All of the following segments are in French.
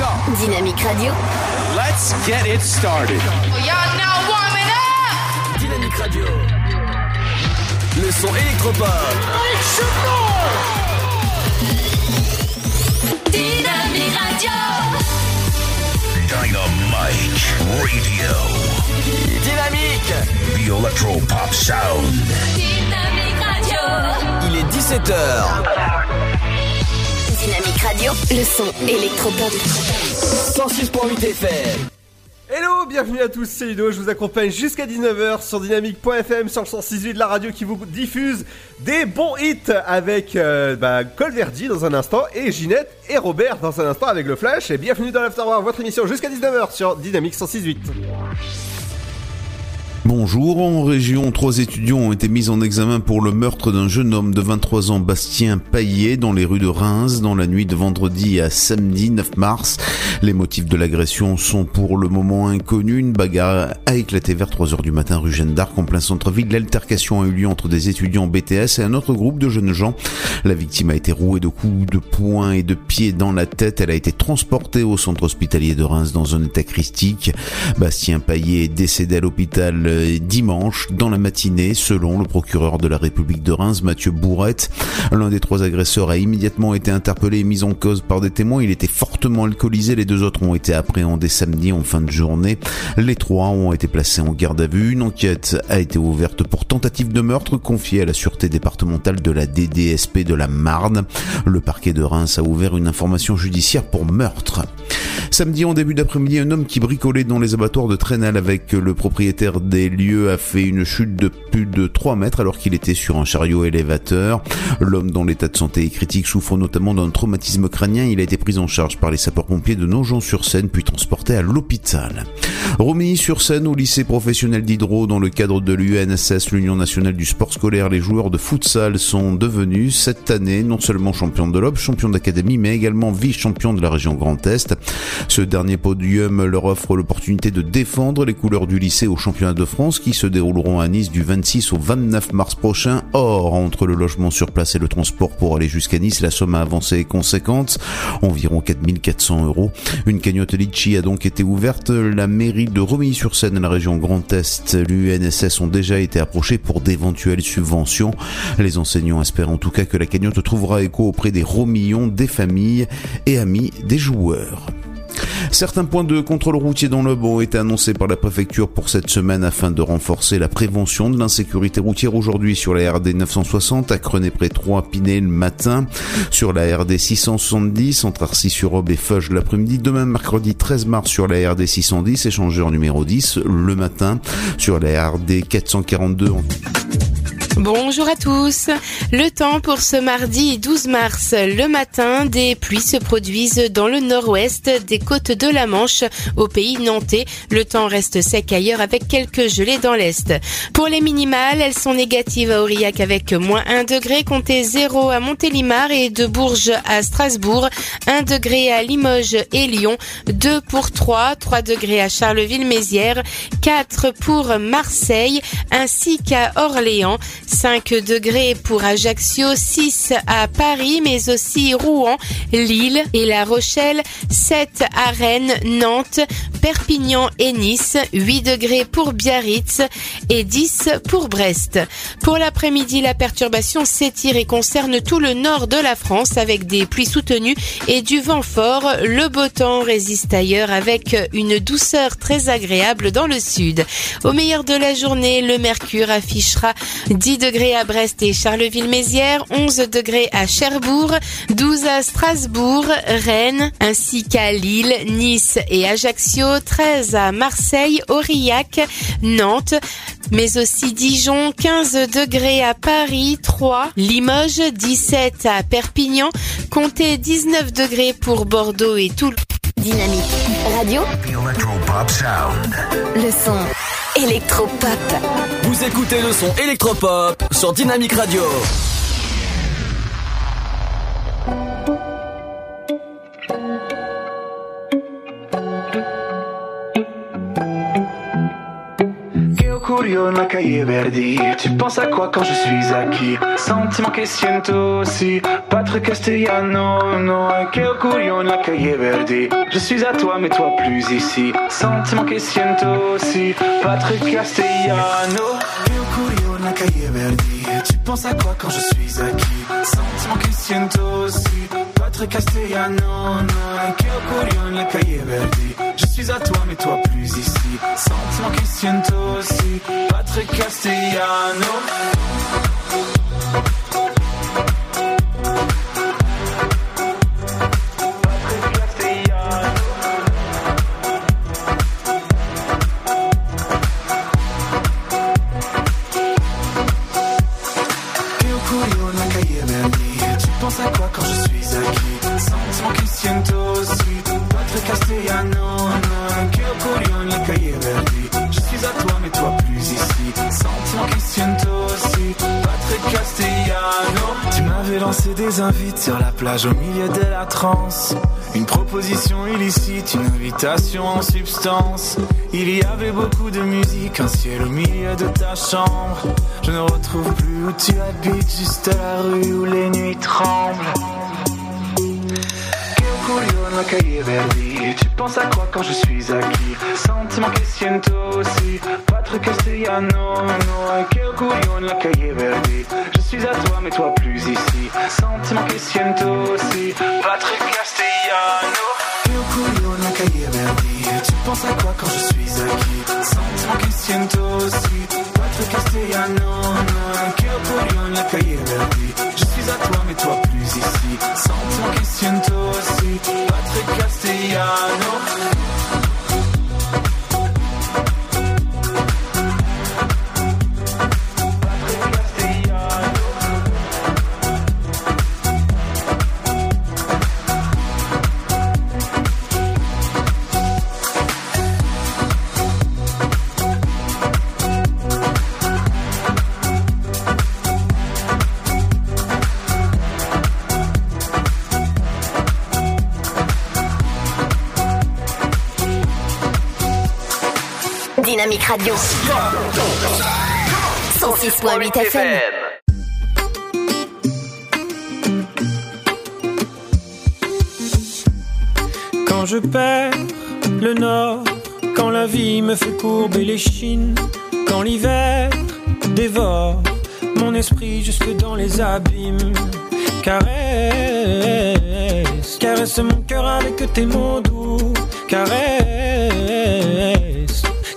Dynamique Radio. let's get it started. Y'all now warming up! Dynamique Radio. Le son électropop. Dynamique Radio. Dynamite Radio. Dynamique. The Electro Pop Sound. Dynamique Radio. Il est 17h. Dynamique Radio. Le son électropop. 106.8 FM. Hello, bienvenue à tous, c'est Ludo, je vous accompagne jusqu'à 19h sur dynamique.fm sur le 168 de la radio qui vous diffuse des bons hits avec euh, bah, Colverdi dans un instant et Ginette et Robert dans un instant avec le Flash et bienvenue dans l'Afterwork, votre émission jusqu'à 19h sur Dynamique 168. Bonjour, en région, trois étudiants ont été mis en examen pour le meurtre d'un jeune homme de 23 ans, Bastien Paillet, dans les rues de Reims, dans la nuit de vendredi à samedi 9 mars. Les motifs de l'agression sont pour le moment inconnus. Une bagarre a éclaté vers 3 heures du matin rue Jeanne d'Arc en plein centre-ville. L'altercation a eu lieu entre des étudiants BTS et un autre groupe de jeunes gens. La victime a été rouée de coups de poing et de pied dans la tête. Elle a été transportée au centre hospitalier de Reims dans un état critique. Bastien Paillet est décédé à l'hôpital dimanche dans la matinée, selon le procureur de la République de Reims, Mathieu Bourrette. L'un des trois agresseurs a immédiatement été interpellé et mis en cause par des témoins. Il était fortement alcoolisé. Les deux autres ont été appréhendés samedi en fin de journée. Les trois ont été placés en garde à vue. Une enquête a été ouverte pour tentative de meurtre confiée à la sûreté départementale de la DDSP de la Marne. Le parquet de Reims a ouvert une information judiciaire pour meurtre. Samedi en début d'après-midi, un homme qui bricolait dans les abattoirs de Trénal avec le propriétaire des lieux a fait une chute de plus de 3 mètres alors qu'il était sur un chariot élévateur. L'homme dont l'état de santé est critique souffre notamment d'un traumatisme crânien. Il a été pris en charge par les sapeurs-pompiers de Nogent-sur-Seine puis transporté à l'hôpital. Romilly-sur-Seine au lycée professionnel d'Hydro dans le cadre de l'UNSS, l'Union nationale du sport scolaire, les joueurs de futsal sont devenus cette année non seulement champions de l'Aube, champions d'académie, mais également vice-champions de la région Grand Est. Ce dernier podium leur offre l'opportunité de défendre les couleurs du lycée au championnat de France qui se dérouleront à Nice du 26 au 29 mars prochain. Or, entre le logement sur place et le transport pour aller jusqu'à Nice, la somme à avancer est conséquente, environ 4400 euros. Une cagnotte Litchi a donc été ouverte. La mairie de Romilly-sur-Seine et la région Grand Est, l'UNSS ont déjà été approchés pour d'éventuelles subventions. Les enseignants espèrent en tout cas que la cagnotte trouvera écho auprès des Romillons, des familles et amis des joueurs. Certains points de contrôle routier dans l'Aube ont été annoncés par la préfecture pour cette semaine afin de renforcer la prévention de l'insécurité routière aujourd'hui sur la RD 960 à Crenay-près 3 Pinet le matin, sur la RD 670 entre Arcis-sur-Aube et Feuge l'après-midi, demain mercredi 13 mars sur la RD 610 échangeur numéro 10 le matin, sur la RD 442 en... Bonjour à tous. Le temps pour ce mardi 12 mars. Le matin, des pluies se produisent dans le nord-ouest des côtes de la Manche au pays nantais. Le temps reste sec ailleurs avec quelques gelées dans l'est. Pour les minimales, elles sont négatives à Aurillac avec moins 1 degré, comptez 0 à Montélimar et de Bourges à Strasbourg, 1 degré à Limoges et Lyon, 2 pour 3, 3 degrés à Charleville-Mézières, 4 pour Marseille ainsi qu'à Orléans. 5 degrés pour Ajaccio, 6 à Paris, mais aussi Rouen, Lille et La Rochelle, 7 à Rennes, Nantes, Perpignan et Nice, 8 degrés pour Biarritz et 10 pour Brest. Pour l'après-midi, la perturbation s'étire et concerne tout le nord de la France avec des pluies soutenues et du vent fort. Le beau temps résiste ailleurs avec une douceur très agréable dans le sud. Au meilleur de la journée, le mercure affichera 10 degrés à Brest et Charleville-Mézières, 11 degrés à Cherbourg, 12 à Strasbourg, Rennes, ainsi qu'à Lille, Nice et Ajaccio, 13 à Marseille, Aurillac, Nantes, mais aussi Dijon, 15 degrés à Paris, 3, Limoges, 17 à Perpignan, comptez 19 degrés pour Bordeaux et Toulouse. Dynamique Radio. The Electro Pop Sound. Le son électropop. Vous écoutez le son électropop sur Dynamique Radio. Curio na cahier Verdi Tu penses à quoi quand je suis acquis? Sentiment que siento aussi Patrick Castellano, no, en la calle Verdi. Je suis à toi, mais toi plus ici. Sentiment que siento aussi. Patrick Castellano, Verdi. Penses à quoi quand je suis acquis? Sentiment que siento aussi. Patrick Castellano, no, que ocurrió en la calle Verdi. Je suis à toi, mais toi plus ici. Sentiment que siento aussi. Patrick Castellano. Tu penses à quoi quand je suis acquis Sentiment que siento aussi Patrick Castellano no. Que la calle Verdi Je suis à toi mais toi plus ici. Sentiment que siento aussi Castellano. Tu m'avais lancé des invites sur la plage au milieu de la transe. Une proposition illicite, une invitation en substance. Il y avait beaucoup de musique, un ciel au milieu de ta chambre. Je ne retrouve plus où tu habites, juste la rue où les nuits tremblent En la calle Verdi Tu penses à quoi quand je suis acquis? Sentiment que siento aussi Patrick Castellano no. Que en la calle Verdi Je suis à toi mais toi plus ici. Sentiment que siento aussi Patrick Castellano Que en la calle Verdi Tu penses à quoi quand je suis acquis? Sentiment que siento aussi Patrick Castellano no. Je suis à toi mais toi plus ici. Sentiment que siento aussi. Patrick Castellano Dynamique Radio. 106.8 FM. Quand je perds le nord, quand la vie me fait courber les chines, quand l'hiver dévore mon esprit jusque dans les abîmes. Caresse, caresse mon cœur avec tes mots doux. Caresse,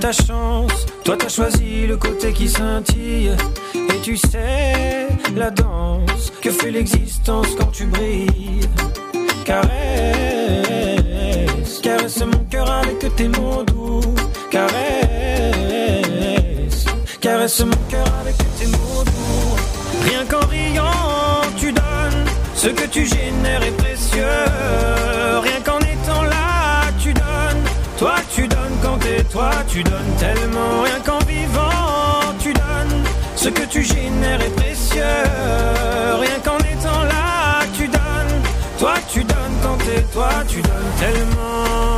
ta chance. Toi, t'as choisi le côté qui scintille. Et tu sais la danse que fait l'existence quand tu brilles. Caresse, caresse mon cœur avec tes mots doux. Caresse, caresse mon cœur avec tes mots doux. Rien qu'en riant, tu donnes. Ce que tu génères est précieux. Toi, tu donnes tellement. Rien qu'en vivant, tu donnes. Ce que tu génères est précieux. Rien qu'en étant là, tu donnes. Toi, tu donnes quand t'es toi, tu donnes tellement.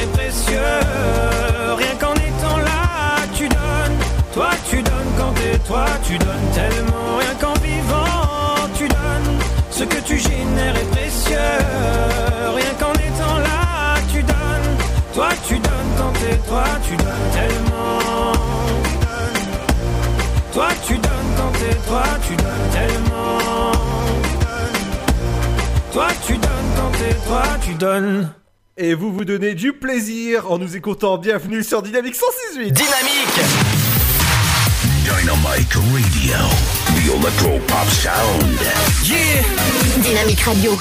Tu donnes tellement rien qu'en vivant, tu donnes ce que tu génères est précieux. Rien qu'en étant là, tu donnes. Toi, tu donnes tant et toi, tu donnes tellement. Toi, tu donnes tant et toi, tu donnes tellement. Toi, tu donnes tant et toi, tu donnes. Et vous vous donnez du plaisir en nous écoutant. Bienvenue sur Dynamique 168. Dynamique Dynamite Radio. The Electro Pop Sound. Yeah Dynamique Radio.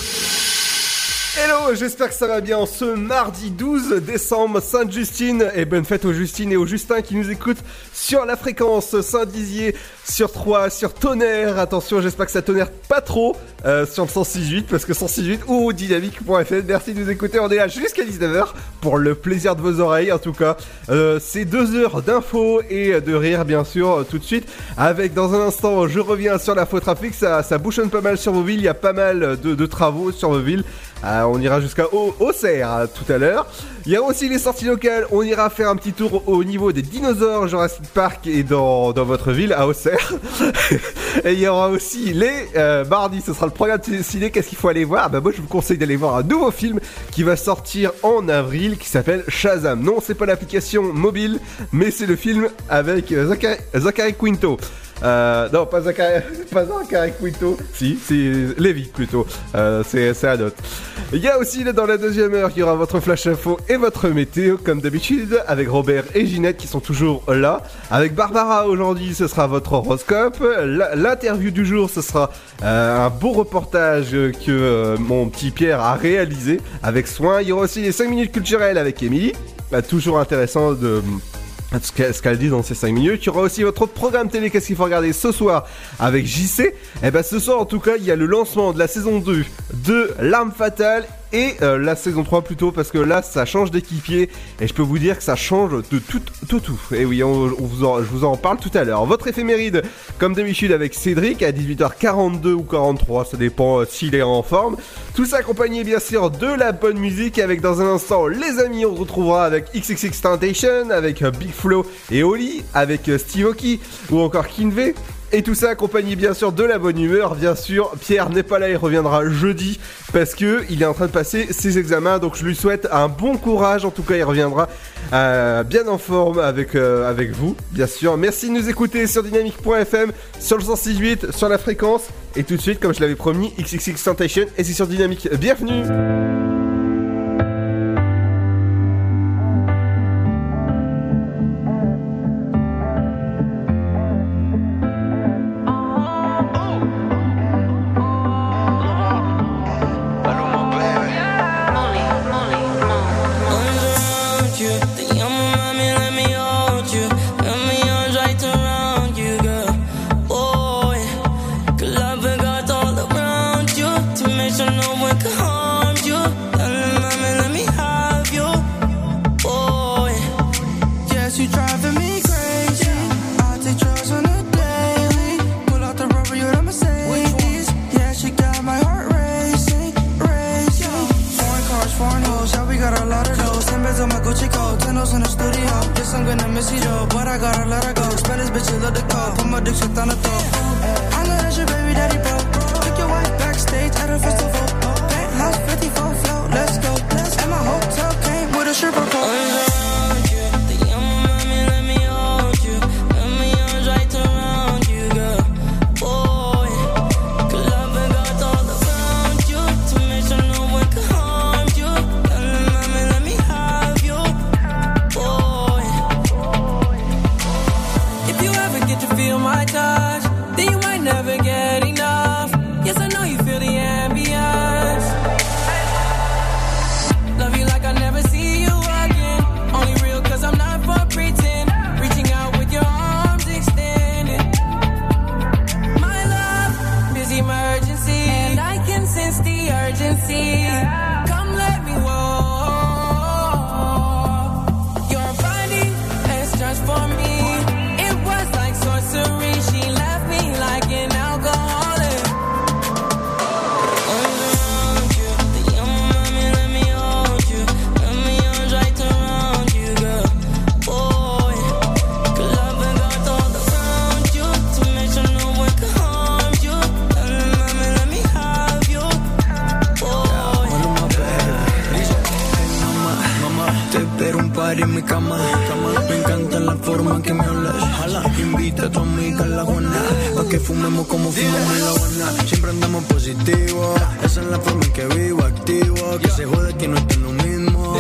Hello, j'espère que ça va bien ce mardi 12 décembre, Sainte-Justine, et bonne fête aux Justines et aux Justins qui nous écoutent sur la fréquence Saint-Dizier, sur 3, sur Tonnerre, attention, j'espère que ça tonnerre pas trop euh, sur le 168, parce que 168 ou dynamique.fr, merci de nous écouter, on est là jusqu'à 19h pour le plaisir de vos oreilles en tout cas. Euh, C'est deux heures d'infos et de rire bien sûr tout de suite, avec dans un instant, je reviens sur l'infotrafic, ça, ça bouchonne pas mal sur vos villes, il y a pas mal de, travaux sur vos villes. Euh, on ira jusqu'à Au- Auxerre euh, tout à l'heure. Il y a aussi les sorties locales. On ira faire un petit tour au niveau des dinosaures Jurassic Park et dans, dans votre ville à Auxerre. et il y aura aussi les euh, mardis. Ce sera le programme ciné. Qu'est-ce qu'il faut aller voir? Bah moi je vous conseille d'aller voir un nouveau film qui va sortir en avril qui s'appelle Shazam. Non, c'est pas l'application mobile, mais c'est le film avec euh, Zachary, Zachary Quinto. Euh, non, pas Zachary, pas. Si, c'est Lévi plutôt. Euh, c'est un autre. Il y a aussi dans la deuxième heure, il y aura votre flash info et votre météo comme d'habitude avec Robert et Ginette qui sont toujours là. Avec Barbara aujourd'hui, ce sera votre horoscope. L'interview du jour, ce sera euh, un beau reportage que euh, mon petit Pierre a réalisé avec soin. Il y aura aussi les 5 minutes culturelles avec Émilie. Bah, toujours intéressant de ce qu'elle dit dans ces 5 minutes. Il y aura aussi votre programme télé, qu'est-ce qu'il faut regarder ce soir avec JC. Et ben ce soir en tout cas, il y a le lancement de la saison 2 de L'arme fatale et euh, la saison 3 plutôt parce que là ça change d'équipier et je peux vous dire que ça change de tout tout tout. Et oui, je vous en parle tout à l'heure. Votre éphéméride comme d'habitude avec Cédric à 18h42 ou 43, ça dépend euh, s'il est en forme. Tout ça accompagné bien sûr de la bonne musique avec dans un instant les amis, on se retrouvera avec XXX Tentation, avec euh, Big Flo et Oli, avec Steve Aoki ou encore Kinvey. Et tout ça accompagné bien sûr de la bonne humeur, bien sûr. Pierre n'est pas là, il reviendra jeudi parce que il est en train de passer ses examens. Donc je lui souhaite un bon courage. En tout cas, il reviendra euh, bien en forme avec euh, avec vous, bien sûr. Merci de nous écouter sur dynamique.fm, sur le 168, sur la fréquence. Et tout de suite, comme je l'avais promis, XXX Tentation et c'est sur Dynamique. Bienvenue. en mi cama. Me encanta la forma que me hablas. Invita a tu amiga a la Pa' que fumemos como fumamos en la Habana. Siempre andamos positivos. Esa es la forma en que vivo activo. Que se jode que no es lo mismo.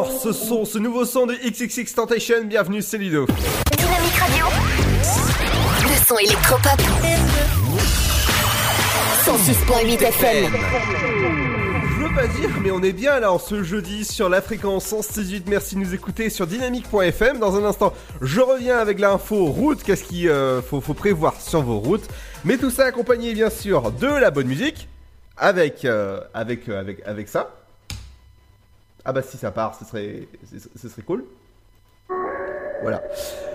J'adore ce son, ce nouveau son de XXX Tentation. Bienvenue, c'est Ludo. Dynamique Radio. Le son électropop. 106.8 FM. Je veux pas dire, mais on est bien là en ce jeudi sur la fréquence 118. Merci de nous écouter sur dynamique.fm. Dans un instant, je reviens avec l'info route. Qu'est-ce qu'il euh, faut, faut prévoir sur vos routes. Mais tout ça accompagné bien sûr de la bonne musique. Avec, euh, avec, euh, avec, avec ça. Ah bah si ça part, ce serait, ce- serait cool. Voilà.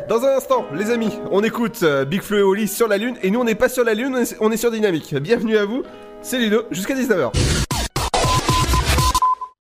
Dans un instant, les amis, on écoute euh, Big Flo et Oli sur la Lune. Et nous, on n'est pas sur la Lune, on est- on est sur Dynamique. Bienvenue à vous, c'est Ludo, jusqu'à 19h.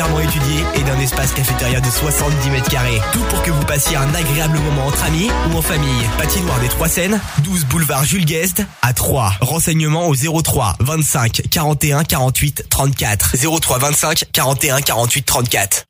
particulièrement étudiée et d'un espace cafétéria de 70 mètres carrés. Tout pour que vous passiez un agréable moment entre amis ou en famille. Patinoire des Trois Seines, 12 boulevard Jules Guest à 3. Renseignements au 03 25 41 48 34. 03 25 41 48 34.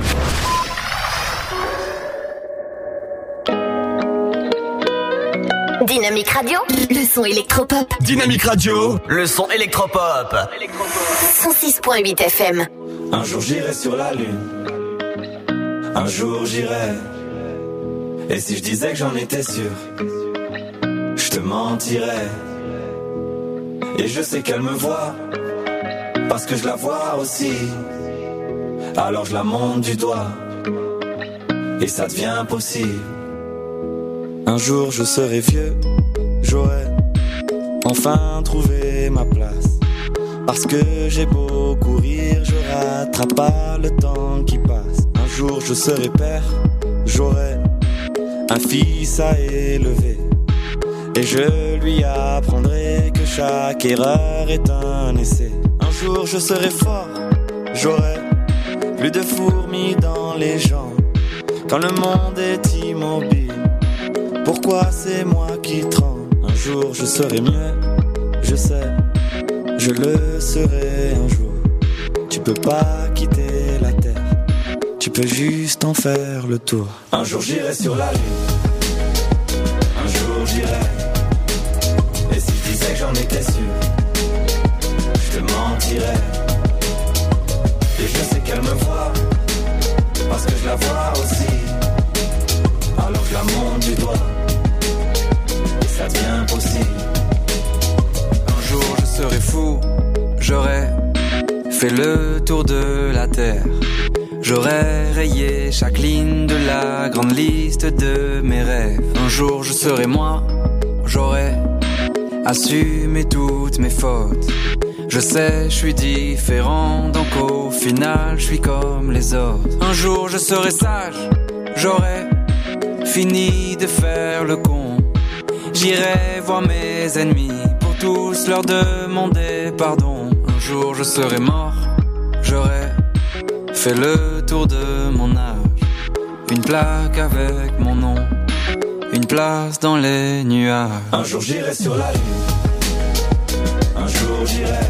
Dynamique Radio. Le son électropop. Dynamique Radio, le son électropop. 106.8 FM. Un jour j'irai sur la lune. Un jour j'irai. Et si je disais que j'en étais sûr, je te mentirais. Et je sais qu'elle me voit, parce que je la vois aussi. Alors je la monte du doigt, et ça devient possible. Un jour je serai vieux, j'aurai enfin trouvé ma place. Parce que j'ai beau courir, je rattrape pas le temps qui passe. Un jour je serai père, j'aurai un fils à élever. Et je lui apprendrai que chaque erreur est un essai. Un jour je serai fort, j'aurai plus de fourmis dans les jambes. Quand le monde est immobile, pourquoi c'est moi qui tremble Un jour je serai mieux, je sais, je le serai un jour. Tu peux pas quitter la terre, tu peux juste en faire le tour. Un jour j'irai sur la lune, un jour j'irai. Et si je disais que j'en étais sûr, je te mentirais. Et je sais qu'elle me voit, parce que je la vois de la terre. J'aurai rayé chaque ligne de la grande liste de mes rêves. Un jour je serai moi, j'aurai assumer toutes mes fautes. Je sais, je suis différent, donc au final, je suis comme les autres. Un jour, je serai sage, j'aurai fini de faire le con. J'irai voir mes ennemis pour tous leur demander pardon. Un jour, je serai mort, fait le tour de mon âge. Une plaque avec mon nom, une place dans les nuages. Un jour j'irai sur la lune. Un jour j'irai.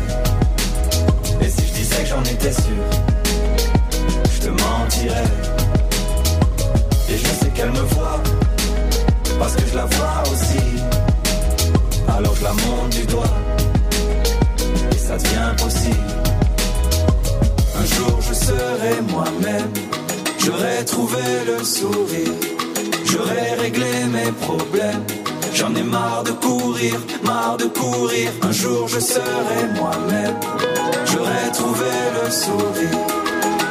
Et si je disais que j'en étais sûr, trouvé le sourire, j'aurai réglé mes problèmes. J'en ai marre de courir, marre de courir. Un jour je serai moi-même, j'aurai trouvé le sourire,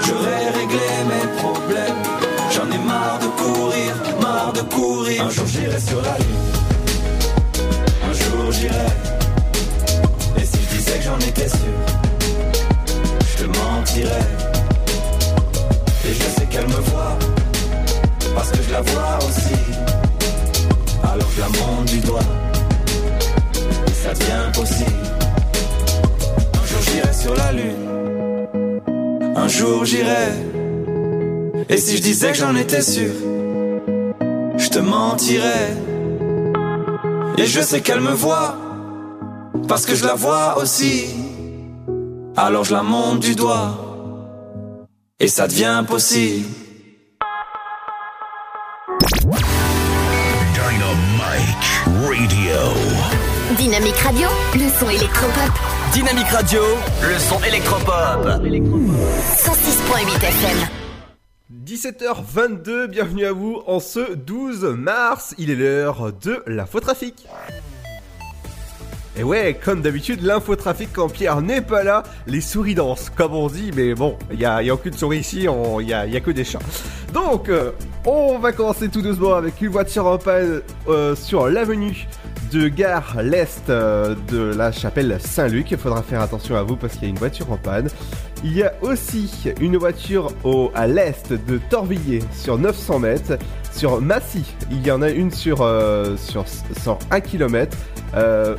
j'aurai réglé mes problèmes. J'en ai marre de courir, marre de courir. Un jour j'irai sur la lune, un jour j'irai. Et si je disais que j'en étais sûr, je te mentirais. Et je sais qu'elle me parce que je la vois aussi. Alors je la monte du doigt, et ça devient possible. Un jour j'irai sur la lune, un jour j'irai. Et si je disais que j'en étais sûr, je te mentirais. Et je sais qu'elle me voit, parce que je la vois aussi. Alors je la monte du doigt, et ça devient possible. Radio. Dynamique Radio, le son électropop. Dynamique Radio, le son électropop. 106.8 FM. 17h22, bienvenue à vous en ce 12 mars, il est l'heure de l'infotrafic. Et ouais, comme d'habitude, l'infotrafic quand Pierre n'est pas là, les souris dansent, comme on dit, mais bon, il n'y a, y a aucune souris ici, il n'y a, y a que des chats. Donc, euh, on va commencer tout doucement avec une voiture en panne euh, sur l'avenue de gare l'est euh, de la chapelle Saint-Luc. Il faudra faire attention à vous parce qu'il y a une voiture en panne. Il y a aussi une voiture au, à l'est de Torvilliers sur 900 mètres. Sur Massy, il y en a une sur, euh, sur, sur 1 km. Euh,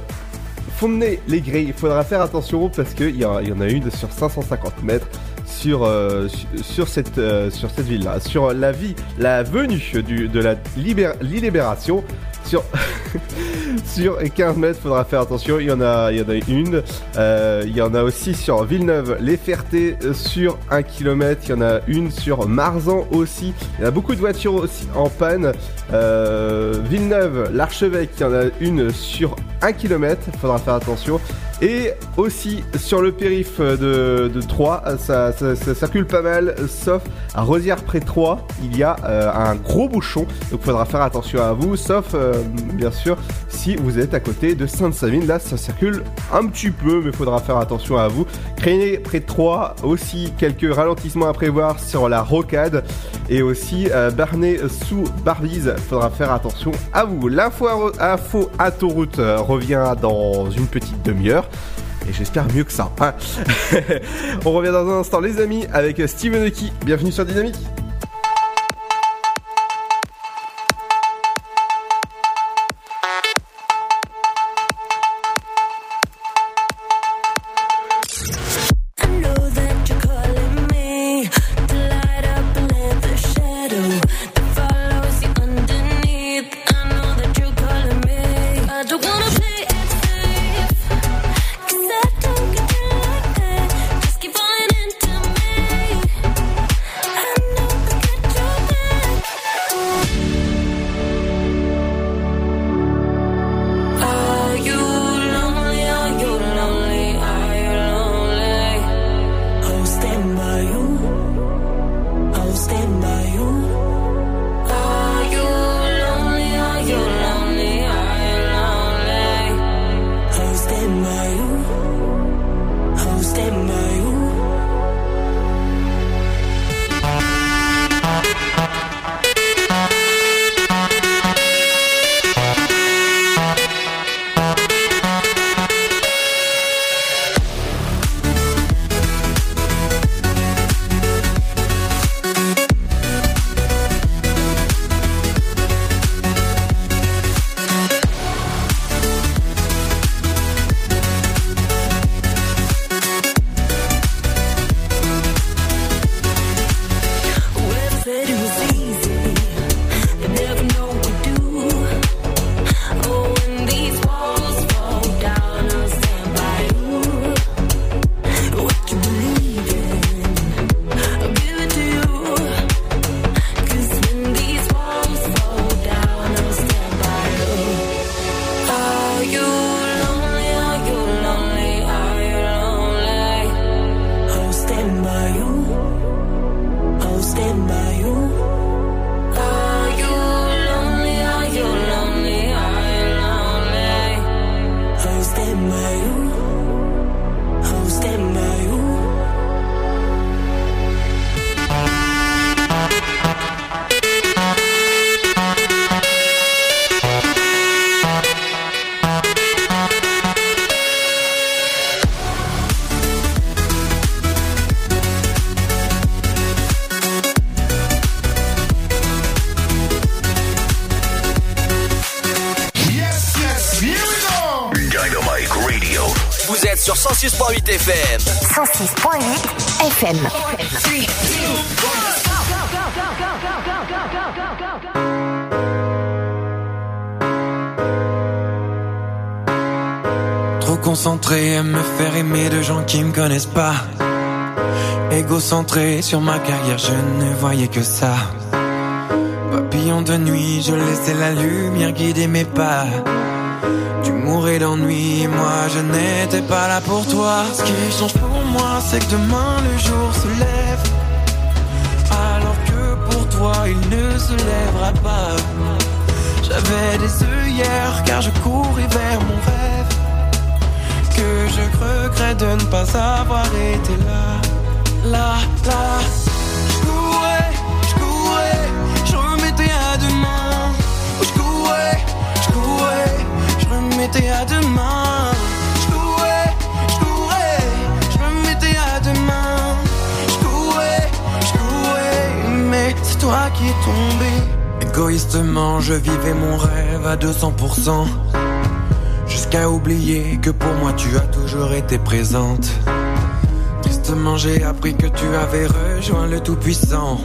Fontenay-les-Grilles, il faudra faire attention parce qu'il y, en- a une sur 550 mètres sur, euh, sur, cette, ville-là. Sur la vie, la venue de la libér- libération, sur, sur 15 mètres, faudra faire attention, il y en a, il y en a une. Euh, il y en a aussi sur Villeneuve-les-Fertés euh, sur 1 km, il y en a une sur Marzan aussi. Il y a beaucoup de voitures aussi en panne. Euh, Villeneuve, l'Archevêque, il y en a une sur 1 km, faudra faire attention. Et aussi sur le périph de, Troyes, ça, circule pas mal, sauf à Rosières près Troyes, il y a un gros bouchon, donc faudra faire attention à vous, sauf bien sûr si vous êtes à côté de Sainte-Savine, là ça circule un petit peu, mais faudra faire attention à vous. Créné près de Troyes, aussi quelques ralentissements à prévoir sur la rocade, et aussi euh, Barnet sous Barbise, faudra faire attention à vous. L'info info autoroute euh, revient dans une petite demi-heure. Et j'espère mieux que ça. hein. On revient dans un instant les amis avec Steven Oki. Bienvenue sur Dynamique. 106.8 FM. Trop concentré à me faire aimer de gens qui me connaissent pas. Égocentré sur ma carrière, je ne voyais que ça. Papillon de nuit, je laissais la lumière guider mes pas. Tu mourais d'ennui, moi je n'étais pas là pour toi. Ce qui change pour moi, c'est que demain le jour se lève. Alors que pour toi, il ne se lèvera pas. J'avais des œillères car je courais vers mon rêve. Que je regrette de ne pas avoir été là, là, là. Je courais, je courais, je remettais à demain. Je courais, je courais, je remettais à demain. Égoïstement, je vivais mon rêve à 200%. Jusqu'à oublier que pour moi tu as toujours été présente. Tristement, j'ai appris que tu avais rejoint le Tout-Puissant.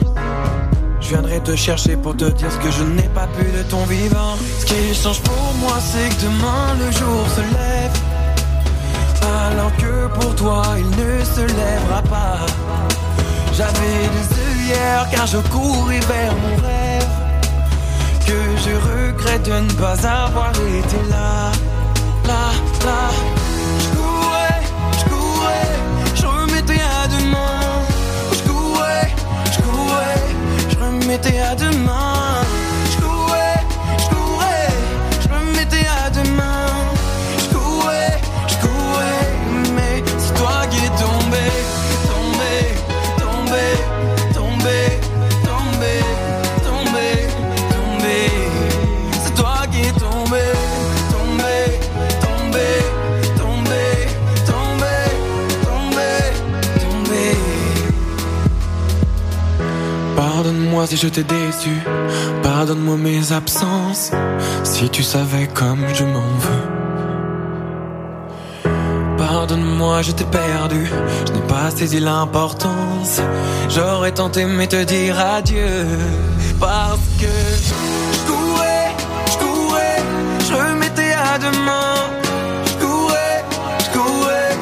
Je viendrai te chercher pour te dire ce que je n'ai pas pu de ton vivant. Ce qui change pour moi, c'est que demain le jour se lève. Alors que pour toi, il ne se lèvera pas. J'avais des car je courais vers mon rêve. Que je regrette de ne pas avoir été là, là, là. Je courais, je courais, je remettais à demain. Je courais, je courais, je remettais à demain. Pardonne-moi si je t'ai déçu, pardonne-moi mes absences, si tu savais comme je m'en veux. Pardonne-moi, je t'ai perdu, je n'ai pas saisi l'importance. J'aurais tenté mais te dire adieu, parce que je courais, je courais, je remettais à demain. Je courais, je courais,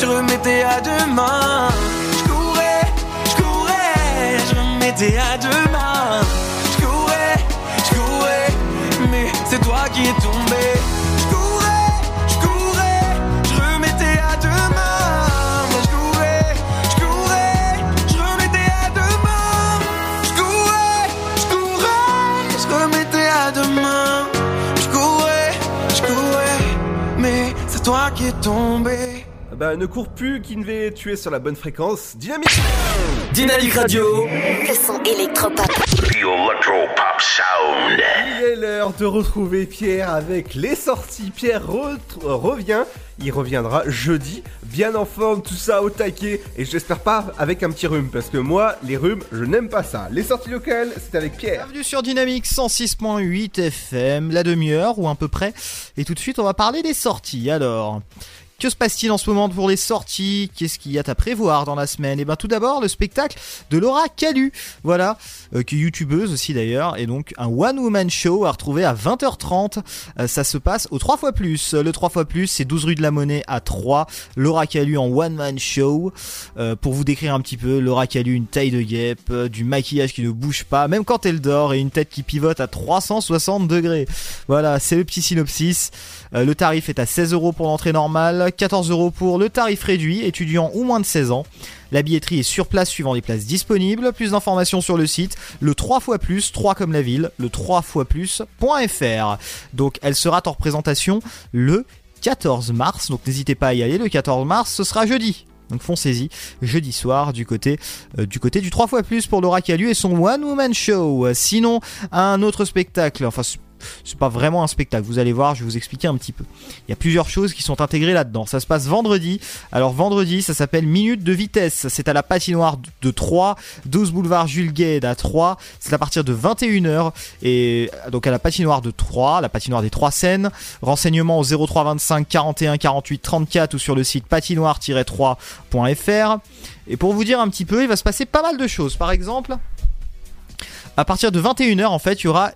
je remettais à demain. Je courais, je courais, je remettais à demain. Qui es tombé. Je courais, je courais, je remettais à demain. Mais je courais, je courais, je remettais à demain. Je courais, je courais, je remettais à demain. Je courais, je courais, mais c'est toi qui es tombé. Bah, ne cours plus, Kinvé, tu es sur la bonne fréquence. Dynamique Dynamique Radio. Le son électropop. Il est l'heure de retrouver Pierre avec les sorties. Pierre re- revient, il reviendra jeudi, bien en forme, tout ça au taquet, et j'espère pas avec un petit rhume, parce que moi, les rhumes, je n'aime pas ça. Les sorties locales, c'est avec Pierre. Bienvenue sur Dynamique 106.8 FM, la demi-heure ou à peu près. Et tout de suite, on va parler des sorties. Alors, que se passe-t-il en ce moment pour les sorties? Qu'est-ce qu'il y a à prévoir dans la semaine? Et bien tout d'abord, le spectacle de Laura Calu, voilà, euh, qui est youtubeuse aussi d'ailleurs, et donc un one-woman show à retrouver à 20h30. Euh, ça se passe au 3 fois plus. Le 3 fois plus, c'est 12 rue de la Monnaie à 3. Laura Calu en one-man show. Euh, pour vous décrire un petit peu, Laura Calu, une taille de guêpe, euh, du maquillage qui ne bouge pas, même quand elle dort, et une tête qui pivote à 360 degrés. Voilà, c'est le petit synopsis. Euh, le tarif est à 16 euros pour l'entrée normale, 14 euros pour le tarif réduit, étudiant ou moins de 16 ans. La billetterie est sur place suivant les places disponibles. Plus d'informations sur le site, le 3 fois plus, 3 comme la ville, le 3 fois plus.fr. Donc elle sera en représentation le 14 mars, donc n'hésitez pas à y aller. Le 14 mars, ce sera jeudi. Donc foncez-y jeudi soir du côté euh, du côté du 3 fois plus pour Laura Calu et son One Woman Show. Sinon, un autre spectacle, enfin c'est pas vraiment un spectacle. Vous allez voir, je vais vous expliquer un petit peu. Il y a plusieurs choses qui sont intégrées là-dedans. Ça se passe vendredi. Alors vendredi, ça s'appelle Minute de vitesse. C'est à la patinoire de 3, 12 boulevard Jules Gued à 3. C'est à partir de 21h et donc à la patinoire de 3, la patinoire des trois scènes. Renseignements au 03 25 41 48 34 ou sur le site patinoire-3.fr. Et pour vous dire un petit peu, il va se passer pas mal de choses. Par exemple, à partir de 21h, en fait, il y aura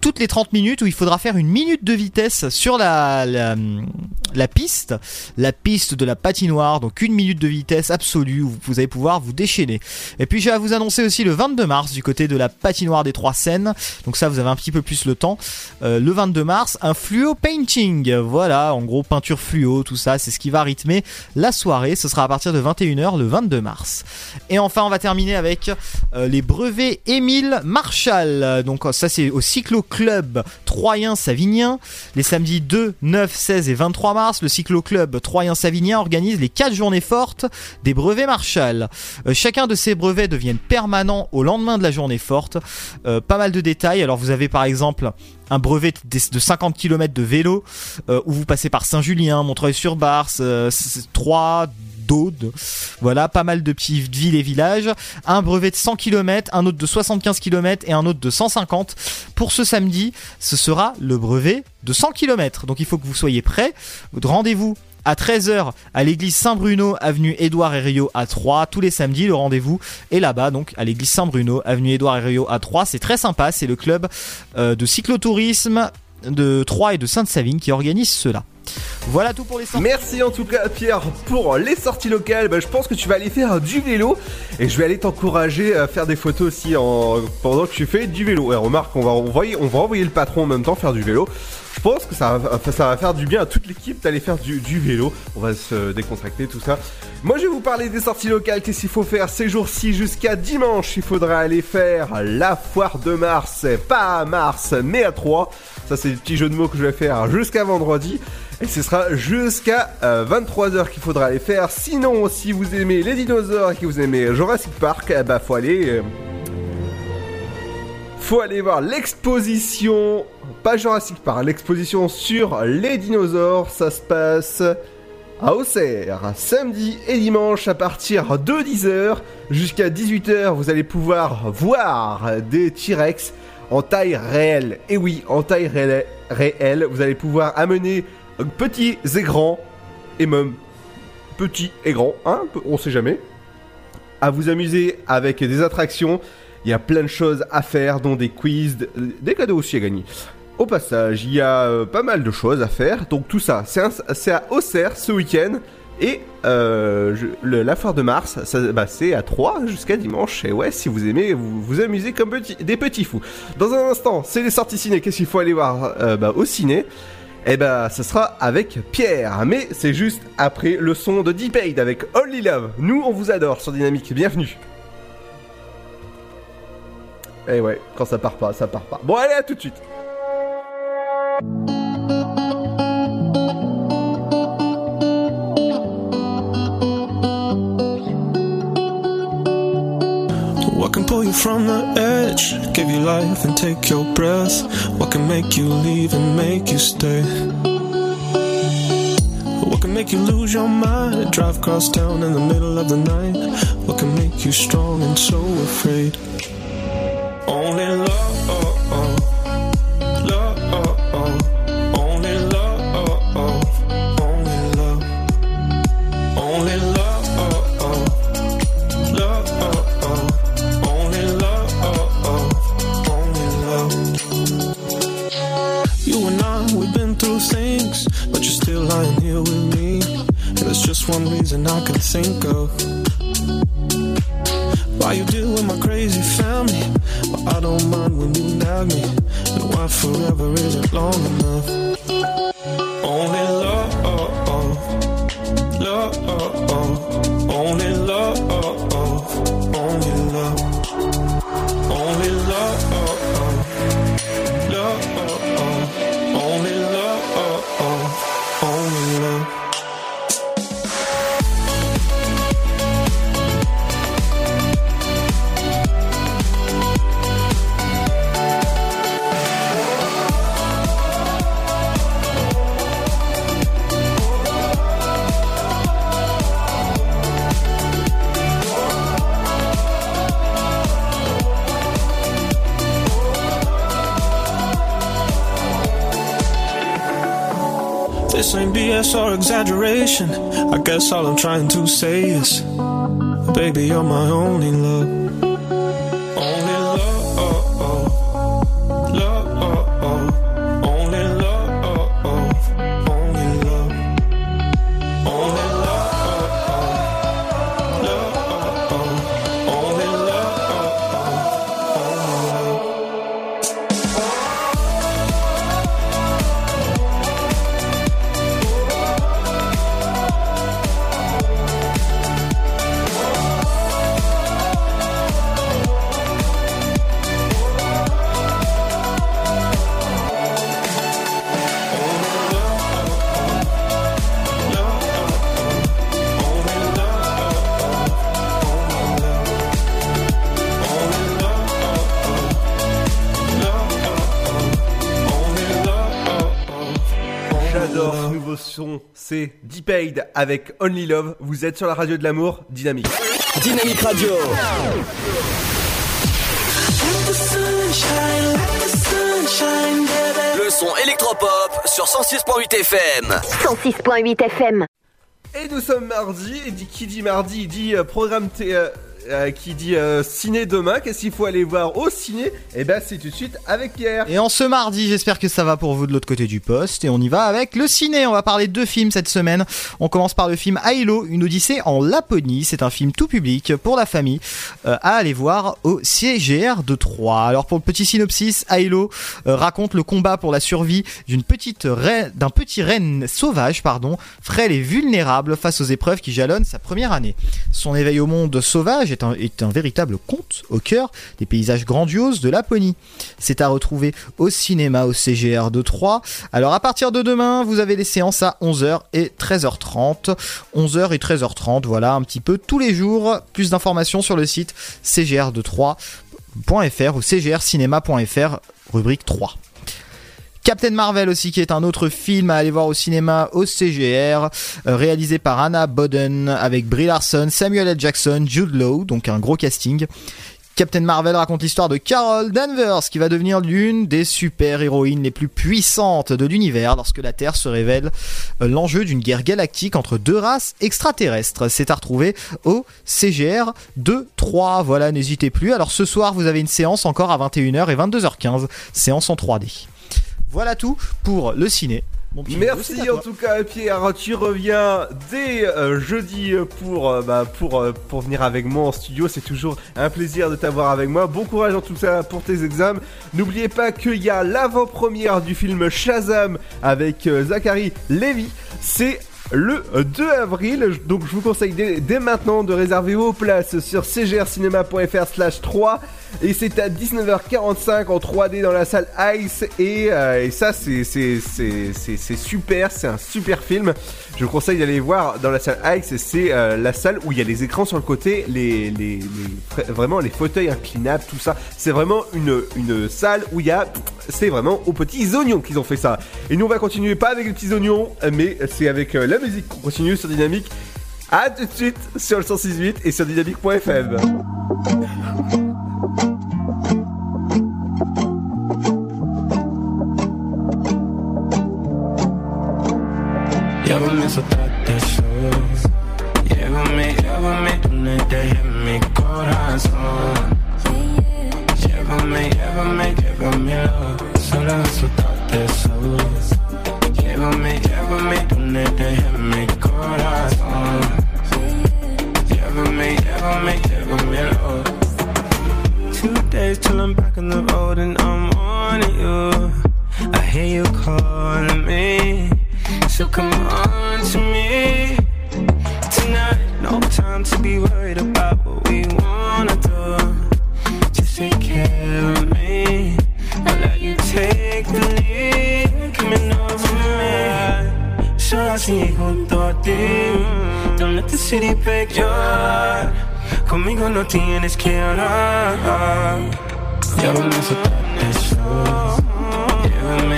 toutes les 30 minutes où il faudra faire une minute de vitesse sur la, piste, la piste de la patinoire, donc une minute de vitesse absolue où vous allez pouvoir vous déchaîner. Et puis je vais vous annoncer aussi le 22 mars du côté de la patinoire des Trois Seines, donc ça vous avez un petit peu plus le temps. Euh, le 22 mars, un fluo painting, voilà, en gros peinture fluo, tout ça, c'est ce qui va rythmer la soirée. Ce sera à partir de 21h le 22 mars. Et enfin, on va terminer avec euh, les brevets Émile Marshall. Donc ça c'est au cyclo club Troyen-Savinien. Les samedis 2, 9, 16 et 23 mars, le cyclo club Troyen-Savinien organise les 4 journées fortes des brevets Marshall. Euh, chacun de ces brevets deviennent permanents au lendemain de la journée forte. Euh, pas mal de détails. Alors vous avez par exemple un brevet de 50 km de vélo euh, où vous passez par Saint-Julien, Montreuil-sur-Barse, euh, 3, Voilà, pas mal de petites villes et villages. Un brevet de 100 km, un autre de 75 km et un autre de 150. Pour ce samedi, ce sera le brevet de 100 km. Donc il faut que vous soyez prêts. Rendez-vous à 13h à l'église Saint-Bruno, avenue Édouard Herriot à 3. Tous les samedis, le rendez-vous est là-bas, donc à l'église Saint-Bruno, avenue Édouard Herriot à 3. C'est très sympa, c'est le club euh, de cyclotourisme de Troyes et de Sainte-Savine qui organise cela. Voilà tout pour les sorties. Merci en tout cas Pierre pour les sorties locales. Bah, je pense que tu vas aller faire du vélo et je vais aller t'encourager à faire des photos aussi en... pendant que tu fais du vélo. Et remarque, on va envoyer, le patron en même temps faire du vélo. Je pense que ça va, faire du bien à toute l'équipe d'aller faire du, vélo. On va se décontracter, tout ça. Moi, je vais vous parler des sorties locales. Qu'est-ce qu'il faut faire ces jours-ci jusqu'à dimanche? Il faudra aller faire la foire de Mars, pas à Mars, mais à 3. Ça, c'est le petit jeu de mots que je vais faire jusqu'à vendredi. Et ce sera jusqu'à 23h qu'il faudra aller faire. Sinon, si vous aimez les dinosaures et que vous aimez Jurassic Park, eh bah faut aller... euh, faut aller voir l'exposition, pas Jurassic Park, l'exposition sur les dinosaures. Ça se passe à Auxerre, samedi et dimanche à partir de 10h jusqu'à 18h. Vous allez pouvoir voir des T-Rex en taille réelle. Et oui, en taille réelle, vous allez pouvoir amener petits et grands, et même petits et grands, hein, on sait jamais, à vous amuser avec des attractions. Il y a plein de choses à faire, dont des quiz, des cadeaux aussi à gagner. Au passage, il y a euh, pas mal de choses à faire. Donc tout ça, c'est à Auxerre ce week-end. Et euh, la foire de Mars, ça, bah, c'est à 3 jusqu'à dimanche. Et ouais, si vous aimez, vous vous amusez comme des petits fous. Dans un instant, c'est les sorties ciné. Qu'est-ce qu'il faut aller voir Euh, bah, au ciné? Eh bah, ce sera avec Pierre. Mais c'est juste après le son de Deep avec Only Love. Nous, on vous adore sur Dynamique. Bienvenue. Eh ouais, quand ça part pas, ça part pas. Bon, allez, à tout de suite. What can pull you from the edge? Give you life and take your breath. What can make you leave and make you stay? What can make you lose your mind? Drive across town in the middle of the night. What can make you strong and so afraid? Only love, one reason I can think of. Why you deal with my crazy family, but I don't mind when you nag me. And why forever isn't long enough. Only love, BS or exaggeration. I guess all I'm trying to say is, baby, you're my only love. C'est D-Paid avec Only Love. Vous êtes sur la radio de l'amour, dynamique. Dynamique Radio. Le son électropop sur 106.8 FM. 106.8 FM. Et nous sommes mardi, et dit, qui dit mardi, il dit euh, programme t- euh, euh, qui dit euh, ciné demain, qu'est-ce qu'il faut aller voir au ciné? Et ben c'est tout de suite avec Pierre. Et en ce mardi, j'espère que ça va pour vous de l'autre côté du poste. Et on y va avec le ciné. On va parler de deux films cette semaine. On commence par le film Ailo, une odyssée en Laponie. C'est un film tout public pour la famille euh, à aller voir au CGR de Troyes. Alors pour le petit synopsis, Ailo raconte le combat pour la survie d'une petite reine, d'un petit renne sauvage, pardon, frêle et vulnérable face aux épreuves qui jalonnent sa première année. Son éveil au monde sauvage est est un véritable conte au cœur des paysages grandioses de Laponie. C'est à retrouver au cinéma au CGR de Troyes. Alors à partir de demain, vous avez les séances à 11h et 13h30. 11h et 13h30, voilà un petit peu tous les jours. Plus d'informations sur le site cgr de Troyes.fr ou cgrcinéma.fr rubrique 3. Captain Marvel aussi qui est un autre film à aller voir au cinéma au CGR euh, réalisé par Anna Boden avec Brie Larson, Samuel L. Jackson, Jude Law donc un gros casting. Captain Marvel raconte l'histoire de Carol Danvers qui va devenir l'une des super-héroïnes les plus puissantes de l'univers lorsque la Terre se révèle euh, l'enjeu d'une guerre galactique entre deux races extraterrestres. C'est à retrouver au CGR 2-3. Voilà, n'hésitez plus. Alors ce soir, vous avez une séance encore à 21h et 22h15, séance en 3D. Voilà tout pour le ciné. Merci en tout cas Pierre, tu reviens dès euh, jeudi pour, euh, bah, pour, euh, pour venir avec moi en studio, c'est toujours un plaisir de t'avoir avec moi. Bon courage en tout ça pour tes examens. N'oubliez pas qu'il y a l'avant-première du film Shazam avec Zachary Levy, c'est le 2 avril, donc je vous conseille dès, dès maintenant de réserver vos places sur cgrcinéma.fr slash 3 et c'est à 19h45 en 3D dans la salle Ice et, euh, ça c'est super, c'est un super film. Je vous conseille d'aller voir dans la salle Ice, c'est euh, la salle où il y a les écrans sur le côté, les, les, vraiment les fauteuils inclinables, tout ça. C'est vraiment une, une salle où il y a, c'est vraiment aux petits oignons qu'ils ont fait ça. Et nous on va continuer pas avec les petits oignons, mais c'est avec euh, la musique qu'on continue sur Dynamique. A tout de suite sur le 168 et sur dynamique.fm. so that they show. Yeah, with me, yeah, with me, them night me me, me, give me love, solo so that they show. Yeah, with me, yeah, with me, them night they hit me cold hard me, me, give me love. Two days till I'm back on the road and I'm on you. I hear you calling me. So come on to me tonight. No time to be worried about what we wanna do. Just take care of me. I'll let you take the lead. Coming over me. Solo así junto a. Don't let the city break your heart. Conmigo no tienes que hablar. Llévame besos. Llévame,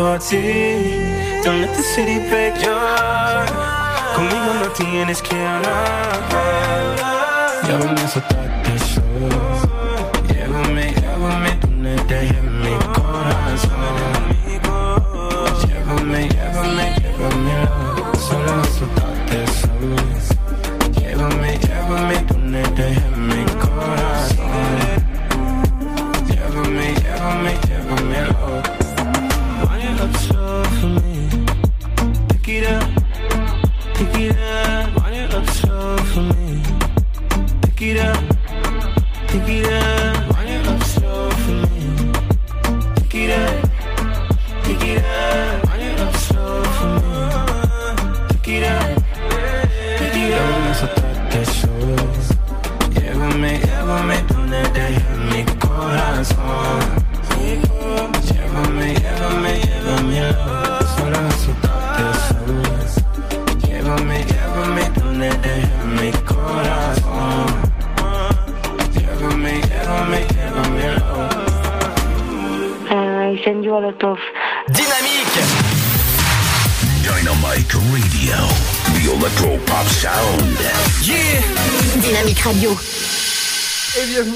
Don't let the city break your Conmigo no tienes que hablar. Ya me hizo todo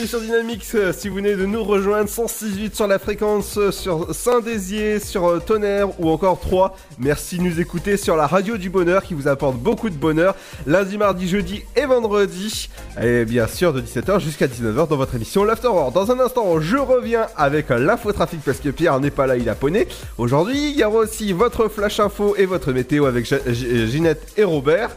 sur Dynamix, euh, si vous venez de nous rejoindre, 106.8 sur la fréquence, euh, sur Saint-Désier, sur euh, Tonnerre ou encore 3. Merci de nous écouter sur la radio du bonheur qui vous apporte beaucoup de bonheur, lundi, mardi, jeudi et vendredi. Et bien sûr de 17h jusqu'à 19h dans votre émission l'Afterworld. Dans un instant, je reviens avec l'infotrafic parce que Pierre n'est pas là, il a poney. Aujourd'hui, il y aura aussi votre flash info et votre météo avec Ginette et Robert.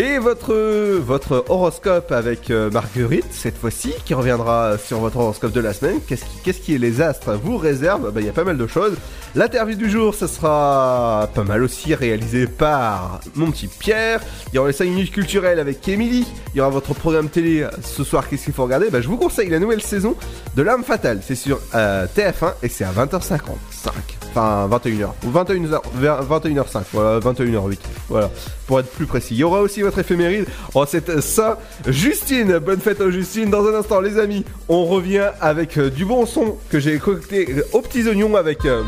Et votre, votre horoscope avec euh, Marguerite, cette fois-ci, qui reviendra sur votre horoscope de la semaine. Qu'est-ce qui, qu'est-ce qui est les astres vous réserve Bah, Il y a pas mal de choses. L'interview du jour, ce sera pas mal aussi, réalisé par mon petit Pierre. Il y aura les 5 minutes culturelles avec Emily. Il y aura votre programme télé ce soir. Qu'est-ce qu'il faut regarder? Bah, Je vous conseille la nouvelle saison de L'Arme Fatale. C'est sur euh, TF1 et c'est à 20h55. Enfin, 21h. Ou 21h, vers 21h05. Voilà, 21h08. Voilà, pour être plus précis. Il y aura aussi votre éphéméride. Oh, c'est ça. Justine, bonne fête à Justine. Dans un instant, les amis, on revient avec euh, du bon son que j'ai concocté euh, aux petits oignons avec. euh,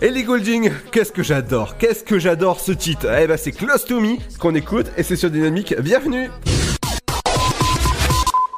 Ellie Goulding, qu'est-ce que j'adore, qu'est-ce que j'adore ce titre. Eh ben c'est Close to Me qu'on écoute et c'est sur Dynamique. Bienvenue.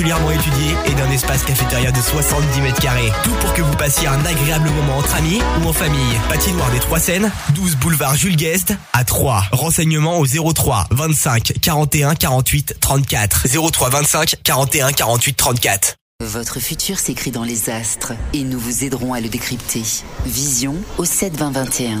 étudiée et d'un espace cafétéria de 70 mètres carrés. Tout pour que vous passiez un agréable moment entre amis ou en famille. Patinoire des Trois Seines, 12 boulevard Jules Guest à 3. Renseignements au 03 25 41 48 34. 03 25 41 48 34. Votre futur s'écrit dans les astres et nous vous aiderons à le décrypter. Vision au 7 20 21.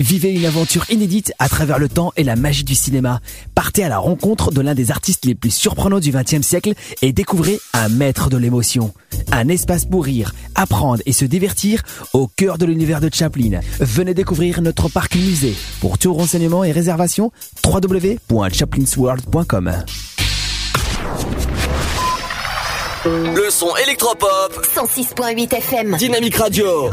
Vivez une aventure inédite à travers le temps et la magie du cinéma. Partez à la rencontre de l'un des artistes les plus surprenants du XXe siècle et découvrez un maître de l'émotion. Un espace pour rire, apprendre et se divertir au cœur de l'univers de Chaplin. Venez découvrir notre parc musée. Pour tout renseignement et réservation, www.chaplinsworld.com. Le son électropop 106.8 FM. Dynamique Radio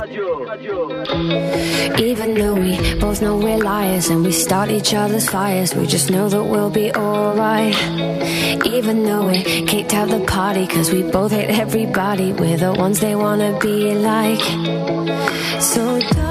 Even though we both know we're liars and we start each other's fires, we just know that we'll be alright. Even though we kicked out the party, cause we both hate everybody, we're the ones they wanna be like. So don't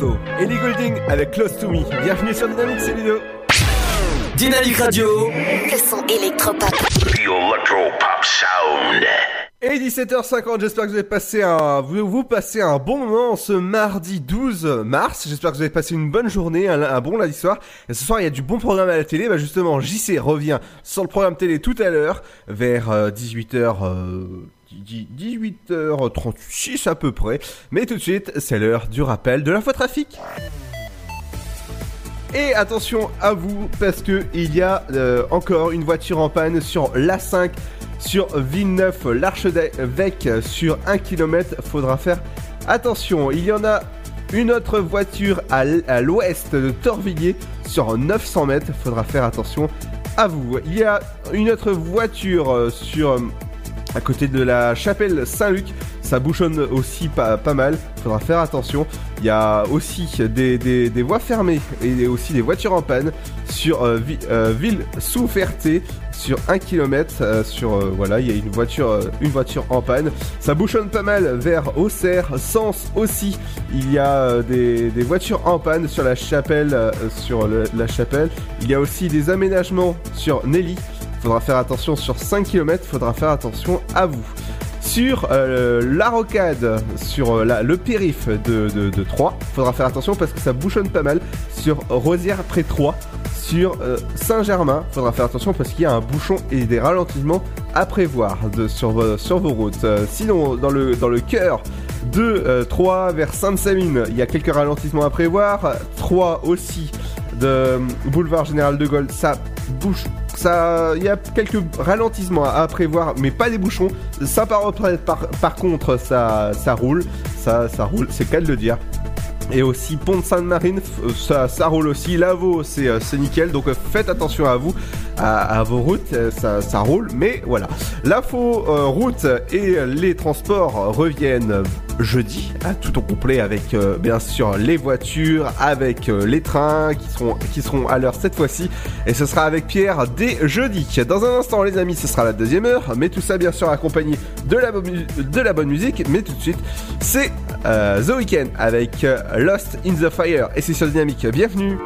morceau. Ellie Goulding avec Close to Me. Bienvenue sur Dynamique, c'est Ludo. Dynamique Radio. Le son électropop. The Electro Pop Sound. Et 17h50, j'espère que vous avez passé un, vous, vous passez un bon moment ce mardi 12 mars. J'espère que vous avez passé une bonne journée, un, un bon lundi soir. Et ce soir, il y a du bon programme à la télé. Bah justement, JC revient sur le programme télé tout à l'heure, vers euh, 18h, euh, 18h36 à peu près. Mais tout de suite, c'est l'heure du rappel de l'infotrafic. Et attention à vous parce que il y a euh, encore une voiture en panne sur l'A5 sur Villeneuve l'Archevêque sur 1 km. Faudra faire attention. Il y en a une autre voiture à l'ouest de Torvilliers sur 900 mètres. Faudra faire attention à vous. Il y a une autre voiture euh, sur à côté de la chapelle Saint-Luc. Ça bouchonne aussi pas, pas mal, faudra faire attention. Il y a aussi des, voies fermées et aussi des voitures en panne sur euh, euh, ville sous Ferté sur 1 km. sur euh, voilà, il y a une voiture, euh, une voiture en panne. Ça bouchonne pas mal vers Auxerre, Sens aussi. Il y a euh, des, voitures en panne sur la chapelle, euh, sur la chapelle. Il y a aussi des aménagements sur Nelly. Faudra faire attention sur 5 km, faudra faire attention à vous. Sur euh, la rocade, sur euh, le périph de, de, de faudra faire attention parce que ça bouchonne pas mal. Sur Rosière près Troyes, sur euh, Saint-Germain, faudra faire attention parce qu'il y a un bouchon et des ralentissements à prévoir sur, vos- routes. Sinon, dans le, dans le cœur de euh, Troyes vers Sainte-Savine, il y a quelques ralentissements à prévoir. Troyes aussi de boulevard Général de Gaulle, ça bouge. Il y a quelques ralentissements à, prévoir, mais pas des bouchons. Ça par, contre, ça, roule, ça, ça roule, c'est qu'à le dire. Et aussi Pont de Sainte-Marine, euh, ça, roule aussi. Lavaux, c'est euh, c'est nickel. Donc euh, faites attention à vous, à, vos routes, ça, roule. Mais voilà. L'info euh, route et les transports reviennent jeudi à tout au complet avec euh, bien sûr les voitures, avec euh, les trains qui seront, qui seront à l'heure cette fois-ci. Et ce sera avec Pierre dès jeudi. Dans un instant, les amis, ce sera la deuxième heure. Mais tout ça, bien sûr, accompagné de la, de la bonne musique. Mais tout de suite, c'est euh, The Weeknd avec Lost in the Fire. Et c'est sur Dynamique. Bienvenue.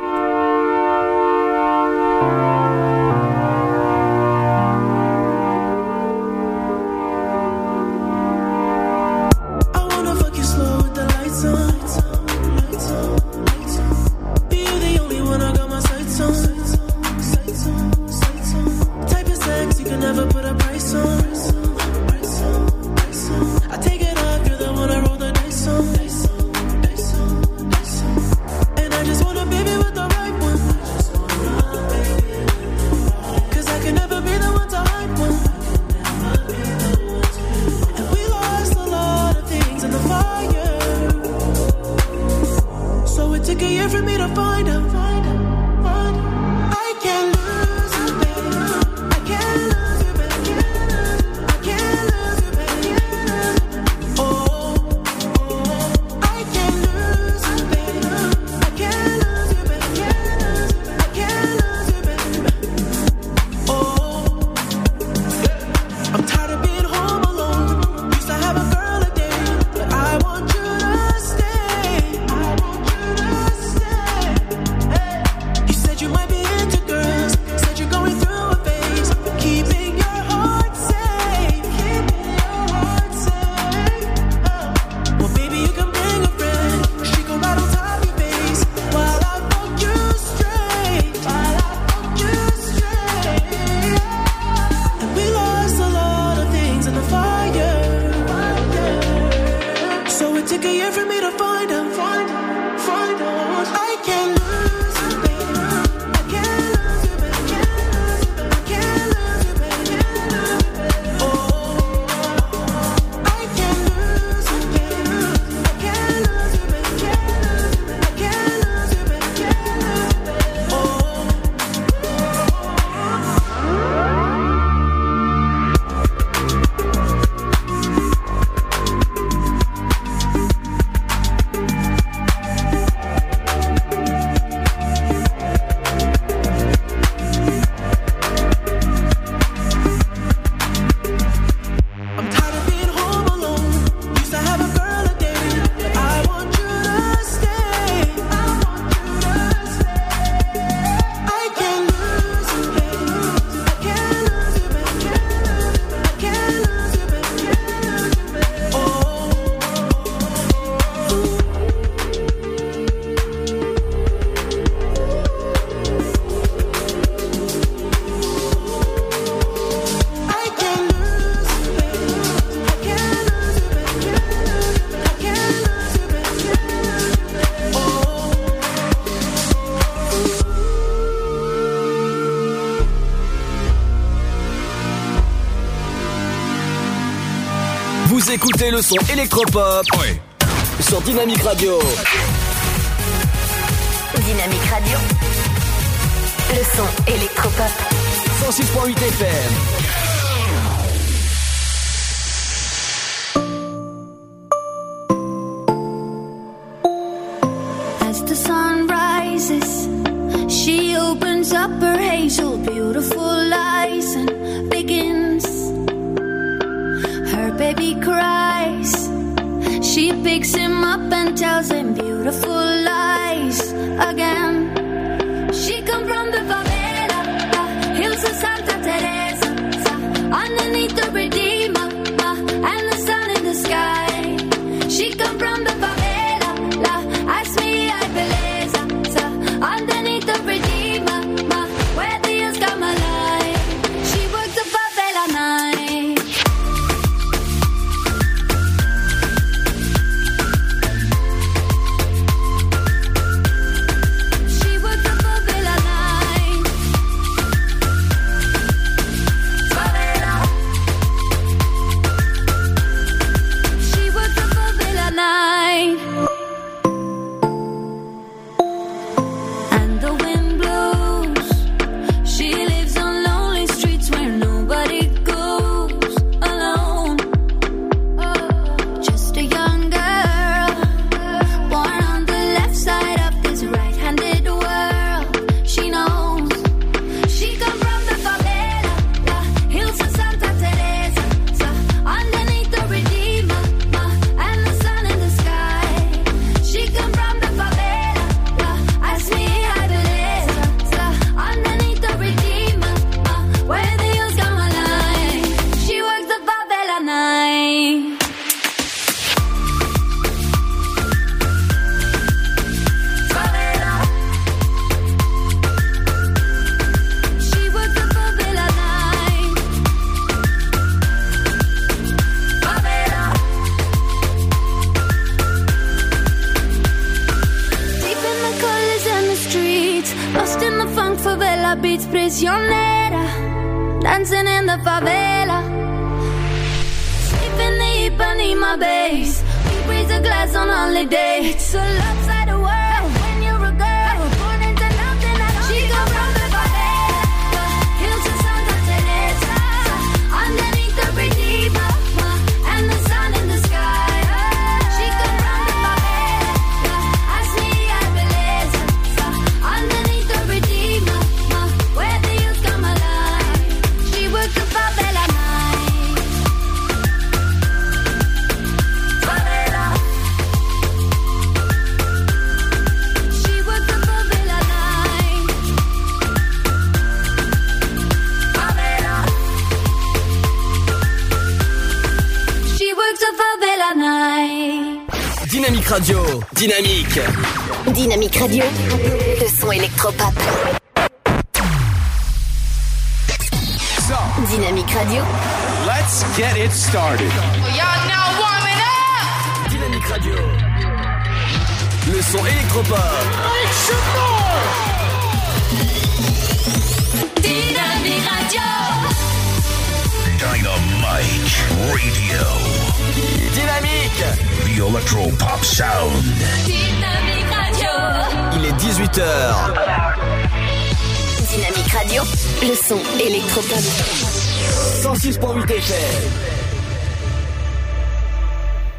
Écoutez le son électropop sur Dynamique Radio. Dynamique Radio. Le son électropop. 106.8 FM. Radio. 106.8 FM.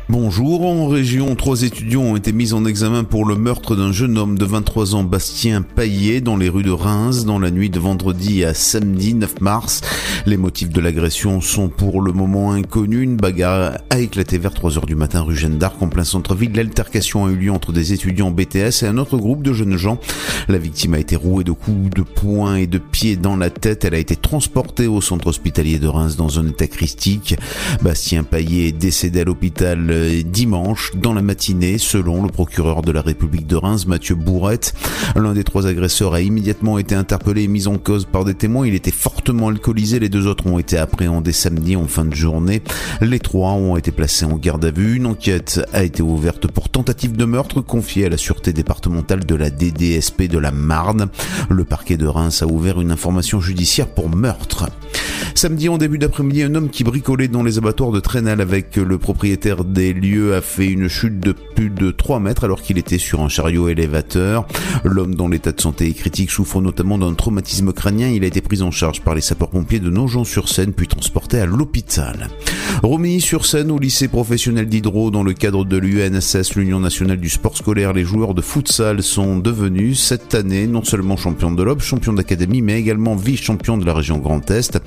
Bonjour, en région, trois étudiants ont été mis en examen pour le meurtre d'un jeune homme de 23 ans, Bastien Paillet, dans les rues de Reims, dans la nuit de vendredi à samedi 9 mars. Les motifs de l'agression sont pour le moment inconnus. Une bagarre a éclaté vers 3 heures du matin rue Jeanne d'Arc, en plein centre-ville. L'altercation a eu lieu entre des étudiants BTS et un autre groupe de jeunes gens. La victime a été rouée de coups de poing et de pied dans la tête. Elle a été transportée au centre hospitalier de Reims dans un état critique. Bastien Paillet est décédé à l'hôpital euh, dimanche dans la matinée, selon le procureur de la République de Reims, Mathieu Bourrette. L'un des trois agresseurs a immédiatement été interpellé et mis en cause par des témoins. Il était fortement alcoolisé. Les deux autres ont été appréhendés samedi en fin de journée. Les trois ont été placés en garde à vue. Une enquête a été ouverte pour tentative de meurtre confiée à la sûreté départementale de la DDSP de la Marne. Le parquet de Reims a ouvert une information judiciaire pour meurtre. Samedi en début d'après-midi, un homme qui bricolait dans les abattoirs de Trenel avec le propriétaire des lieux a fait une chute de plus de 3 mètres alors qu'il était sur un chariot élévateur. L'homme dont l'état de santé est critique souffre notamment d'un traumatisme crânien. Il a été pris en charge par les sapeurs-pompiers de Nogent-sur-Seine puis transporté à l'hôpital. Romilly-sur-Seine au lycée professionnel d'Hydro dans le cadre de l'UNSS, l'Union nationale du sport scolaire, les joueurs de futsal sont devenus année non seulement champions de l'Aube, champions d'académie, mais également vice-champions de la région Grand Est.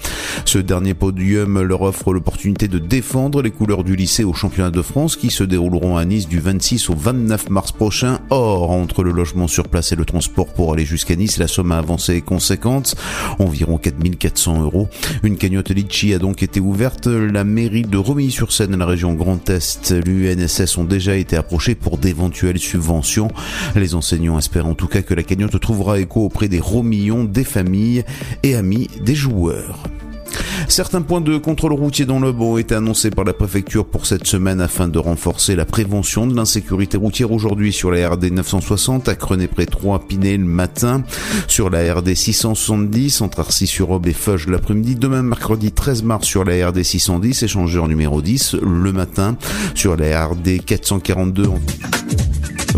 Ce dernier podium leur offre l'opportunité de défendre les couleurs du lycée au championnat de France qui se dérouleront à Nice du 26 au 29 mars prochain. Or, entre le logement sur place et le transport pour aller jusqu'à Nice, la somme à avancer est conséquente, environ 4400 euros. Une cagnotte Litchi a donc été ouverte. La mairie de Romilly-sur-Seine, la région Grand Est, l'UNSS ont déjà été approchés pour d'éventuelles subventions. Les enseignants espèrent en tout cas que la cagnotte trouvera écho auprès des Romillons, des familles et amis des joueurs. Certains points de contrôle routier dans le ont été annoncés par la préfecture pour cette semaine afin de renforcer la prévention de l'insécurité routière aujourd'hui sur la RD 960 à Crenay-près 3 Pinet le matin, sur la RD 670 entre Arcis-sur-Aube et Feuge l'après-midi, demain mercredi 13 mars sur la RD 610 échangeur numéro 10 le matin, sur la RD 442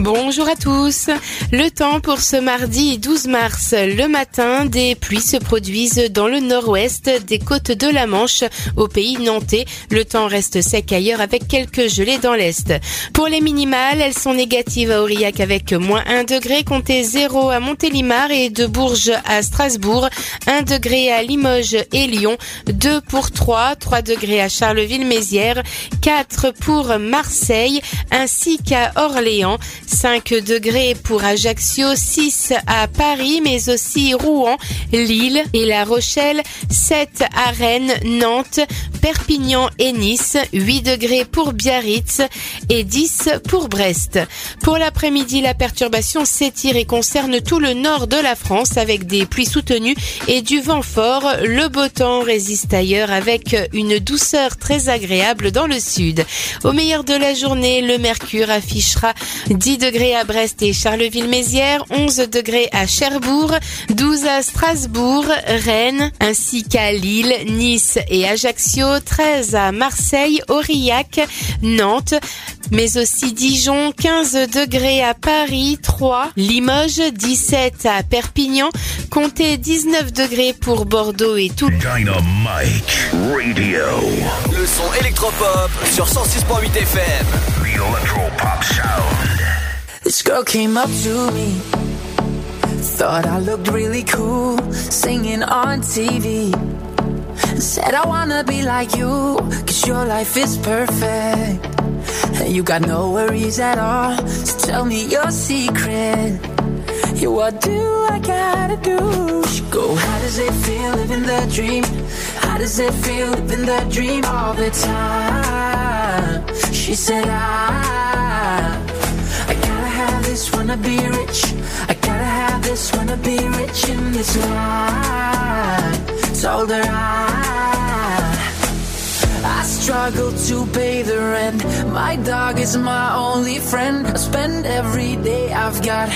Bonjour à tous. Le temps pour ce mardi 12 mars. Le matin, des pluies se produisent dans le nord-ouest des côtes de la Manche au pays nantais. Le temps reste sec ailleurs avec quelques gelées dans l'est. Pour les minimales, elles sont négatives à Aurillac avec moins 1 degré, comptez 0 à Montélimar et de Bourges à Strasbourg, 1 degré à Limoges et Lyon, 2 pour 3, 3 degrés à Charleville-Mézières, 4 pour Marseille ainsi qu'à Orléans, 5 degrés pour Ajaccio, 6 à Paris, mais aussi Rouen, Lille et La Rochelle, 7 à Rennes, Nantes, Perpignan et Nice, 8 degrés pour Biarritz et 10 pour Brest. Pour l'après-midi, la perturbation s'étire et concerne tout le nord de la France avec des pluies soutenues et du vent fort. Le beau temps résiste ailleurs avec une douceur très agréable dans le sud. Au meilleur de la journée, le mercure affichera 10 degrés à Brest et Charleville-Mézières, 11 degrés à Cherbourg, 12 à Strasbourg, Rennes, ainsi qu'à Lille, Nice et Ajaccio, 13 à Marseille, Aurillac, Nantes, mais aussi Dijon, 15 degrés à Paris, 3, Limoges, 17 à Perpignan, comptez 19 degrés pour Bordeaux et tout. Dynamite Radio. Le son électropop sur 106.8 FM. The Electropop Sound. This girl came up to me. Thought I looked really cool singing on TV. Said I wanna be like you, cause your life is perfect. And you got no worries at all. So tell me your secret. Yeah, what do I gotta do? She go, how does it feel living the dream? How does it feel living the dream all the time? She said, I, I gotta have this, wanna be rich. I gotta have this, wanna be rich in this life. Told her I, I struggle to pay the rent. My dog is my only friend. I spend every day I've got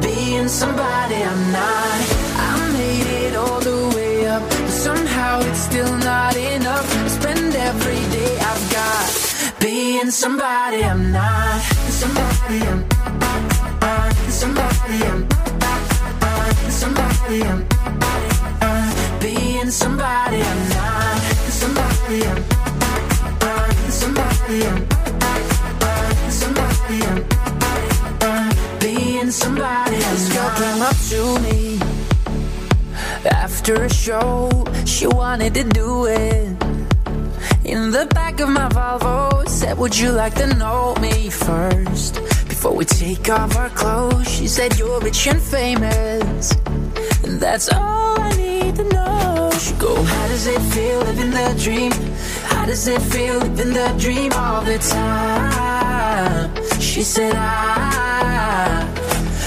being somebody I'm not. I made it all the way up, but somehow it's still not enough. I spend every day I've got being somebody I'm not. Somebody I'm somebody I'm somebody I'm being somebody I'm not. Somebody I'm somebody I'm somebody I'm being somebody I'm This girl came up to me after a show. She wanted to do it in the back of my Volvo. Said, Would you like to know me first? Before we take off our clothes, she said, You're rich and famous. And that's all I need to know. She go, How does it feel living the dream? How does it feel living the dream all the time? She said, I,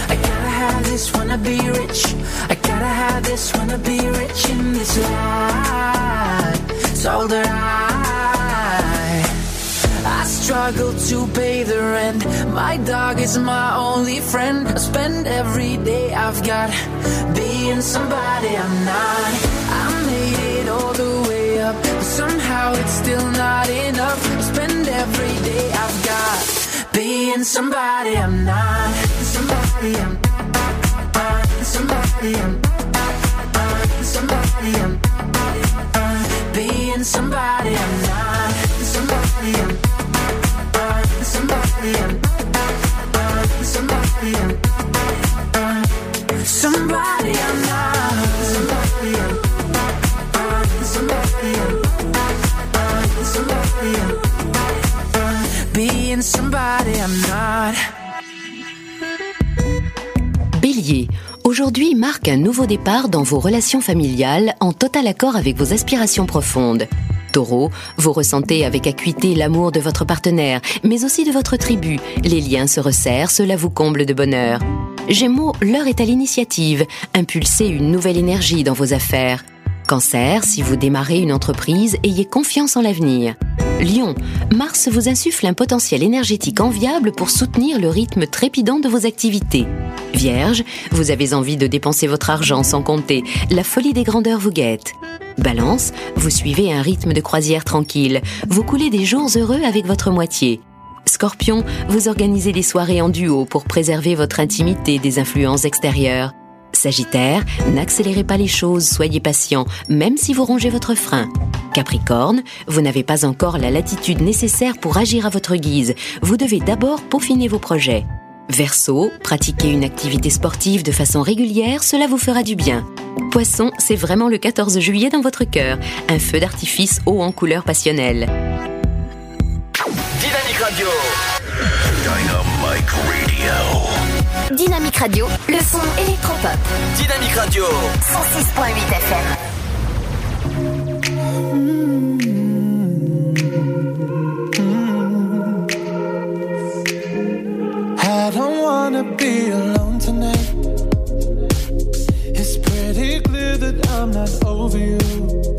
I gotta have this, wanna be rich. I gotta have this, wanna be rich in this life. Told her I, I struggle to pay the rent. My dog is my only friend. I spend every day I've got being somebody I'm not. Somehow it's still not enough. I spend every day I've got being somebody I'm not. Somebody I'm somebody I'm somebody I'm being somebody I'm not. Somebody I'm somebody I'm Bélier, aujourd'hui marque un nouveau départ dans vos relations familiales en total accord avec vos aspirations profondes. Taureau, vous ressentez avec acuité l'amour de votre partenaire, mais aussi de votre tribu. Les liens se resserrent, cela vous comble de bonheur. Gémeaux, l'heure est à l'initiative. Impulsez une nouvelle énergie dans vos affaires. Cancer, si vous démarrez une entreprise, ayez confiance en l'avenir. Lion, Mars vous insuffle un potentiel énergétique enviable pour soutenir le rythme trépidant de vos activités. Vierge, vous avez envie de dépenser votre argent sans compter, la folie des grandeurs vous guette. Balance, vous suivez un rythme de croisière tranquille, vous coulez des jours heureux avec votre moitié. Scorpion, vous organisez des soirées en duo pour préserver votre intimité des influences extérieures. Sagittaire, n'accélérez pas les choses, soyez patient, même si vous rongez votre frein. Capricorne, vous n'avez pas encore la latitude nécessaire pour agir à votre guise. Vous devez d'abord peaufiner vos projets. Verseau, pratiquez une activité sportive de façon régulière, cela vous fera du bien. Poisson, c'est vraiment le 14 juillet dans votre cœur, un feu d'artifice haut en couleur passionnelle. Dynamique Radio. Radio. Dynamique Radio, le son électropop. Dynamique Radio. 106.8 FM. I don't wanna be alone tonight. It's pretty clear that I'm not over you.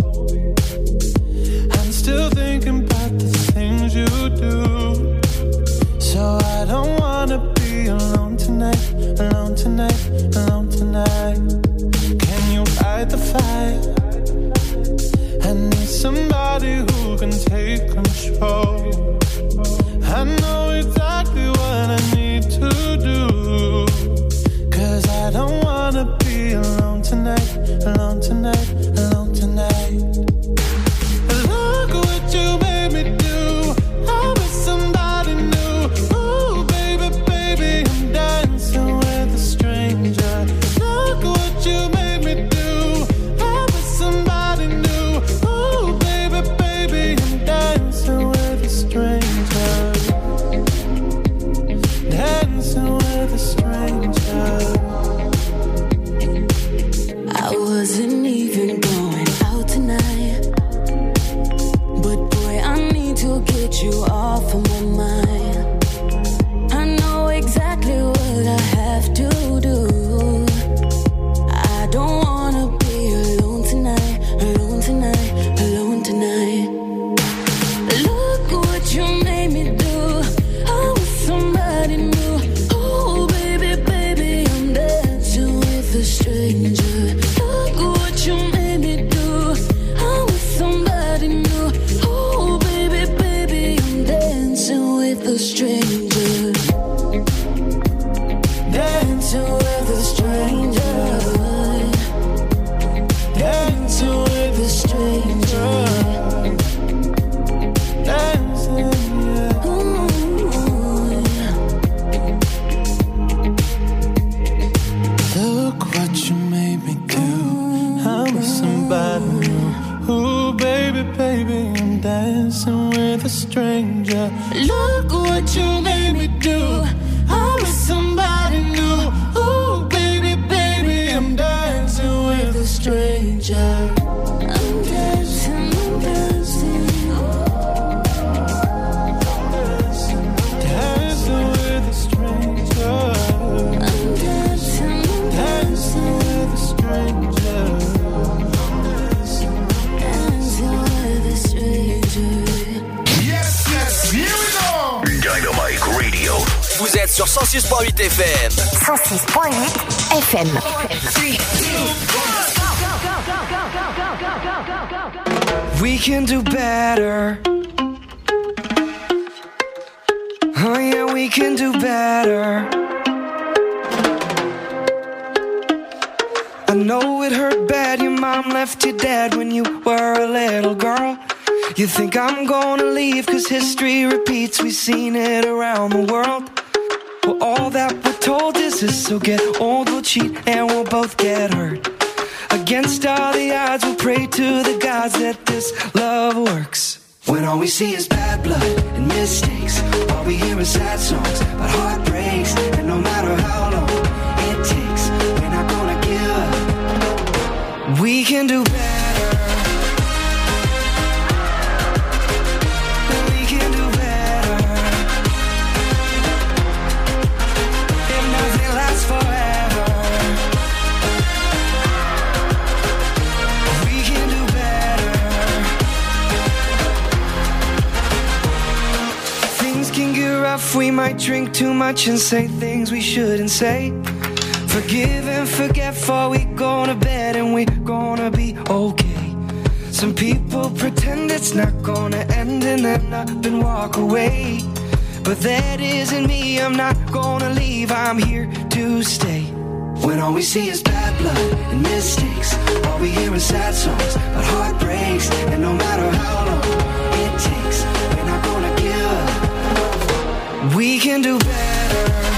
we might drink too much and say things we shouldn't say. Forgive and forget, for we go to bed and we gonna be okay. Some people pretend it's not gonna end and then up and walk away. But that isn't me, I'm not gonna leave, I'm here to stay. When all we see is bad blood and mistakes, all we hear is sad songs about heartbreaks, and no matter how long. We can do better.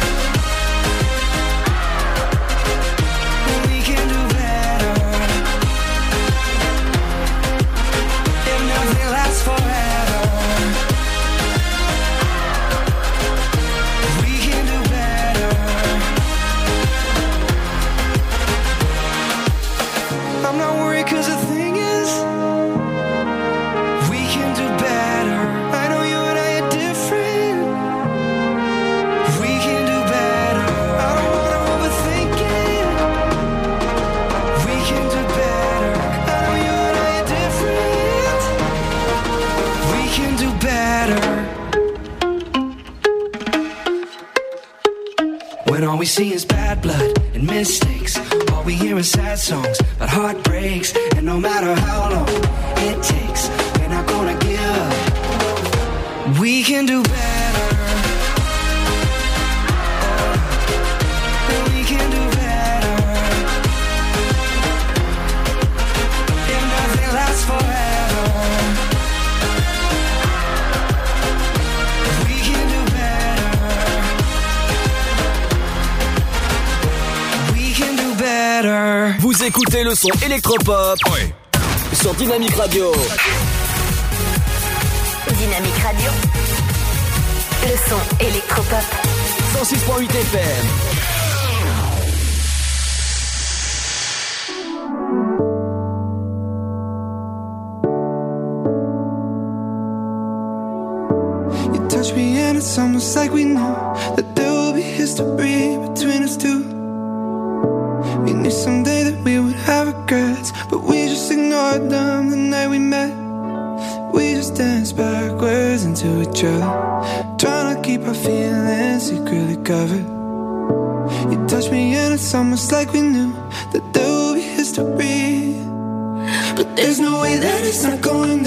see is bad blood and mistakes. All we hear is sad songs about heartbreaks. And no matter how long it takes, we're not gonna give up. We can do better. Écoutez le son électropop sur Dynamique Radio. Dynamique Radio. Le son électropop. 106.8 FM. You touch me and it's almost like we almost like we knew that there will be history. But there's no way that it's not going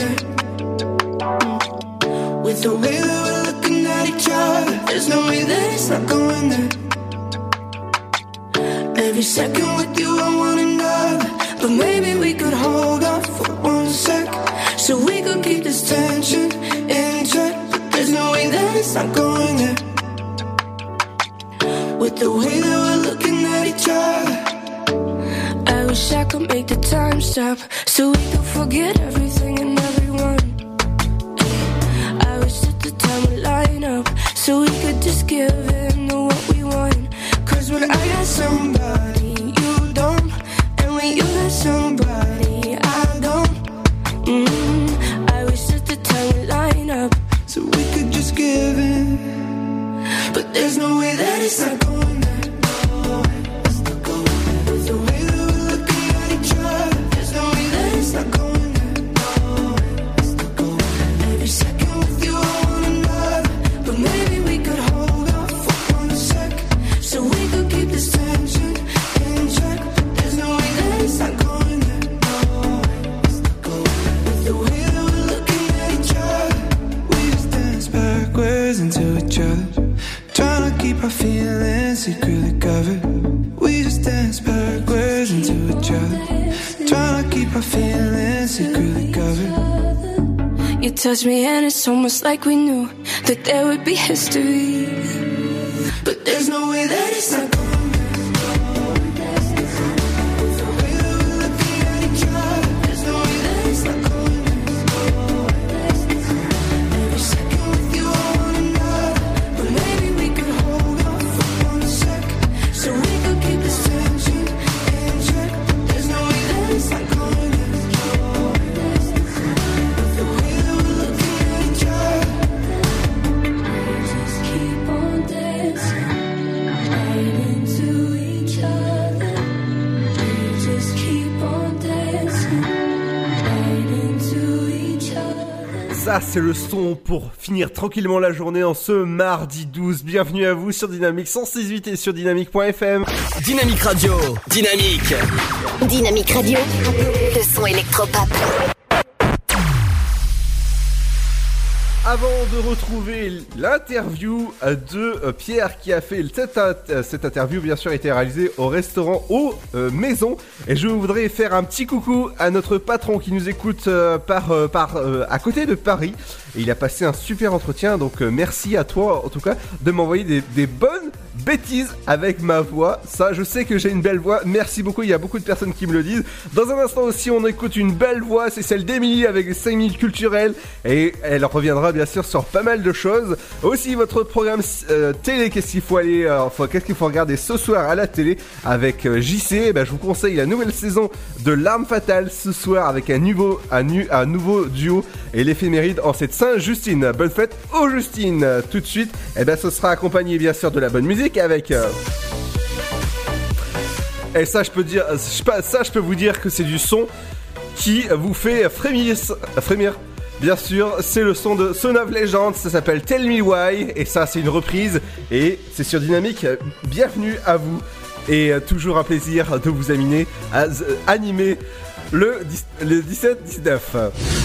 Me and it's almost like we knew that there would be history. C'est le son pour finir tranquillement la journée en ce mardi 12. Bienvenue à vous sur Dynamique 168 et sur dynamique.fm. Dynamique Radio. Dynamique. Dynamique Radio. Le son électropop. Avant de retrouver l'interview de euh, Pierre qui a fait cette, euh, cette interview, bien sûr, a été réalisée au restaurant aux euh, Maisons. Et je voudrais faire un petit coucou à notre patron qui nous écoute par, par à côté de Paris. Et il a passé un super entretien, donc merci à toi en tout cas de m'envoyer des bonnes bêtises avec ma voix. Ça, je sais que j'ai une belle voix. Merci beaucoup, il y a beaucoup de personnes qui me le disent. Dans un instant aussi, on écoute une belle voix, c'est celle d'Emilie avec les 5 minutes culturelles. Et elle reviendra bien sûr sur pas mal de choses. Aussi, votre programme euh, télé, qu'est-ce qu'il faut aller, euh, enfin, qu'est-ce qu'il faut regarder ce soir à la télé avec euh, JC. Eh ben, je vous conseille la nouvelle saison de L'arme fatale ce soir avec un nouveau, un, nouveau duo et l'éphéméride en cette Saint-Justine. Bonne fête aux Justine. Euh, Tout de suite, et ben, ce sera accompagné bien sûr de la bonne musique avec. euh, et ça, je peux dire, ça, je peux vous dire que c'est du son qui vous fait frémir, frémir. Bien sûr, c'est le son de Son of Legend, ça s'appelle Tell Me Why, et ça, c'est une reprise, et c'est sur Dynamique. Bienvenue à vous, et euh, toujours un plaisir de vous animer, à, z- animer le 17-19.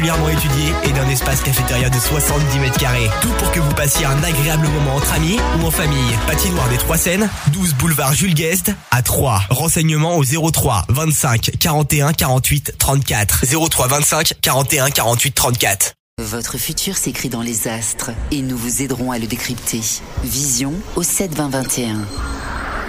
particulièrement étudiée et d'un espace cafétéria de 70 mètres carrés. Tout pour que vous passiez un agréable moment entre amis ou en famille. Patinoire des Trois Seines, 12 boulevard Jules Guest à 3. Renseignements au 03 25 41 48 34. 03 25 41 48 34. Votre futur s'écrit dans les astres et nous vous aiderons à le décrypter. Vision au 7 20 21.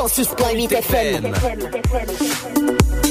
106.8 FM. Run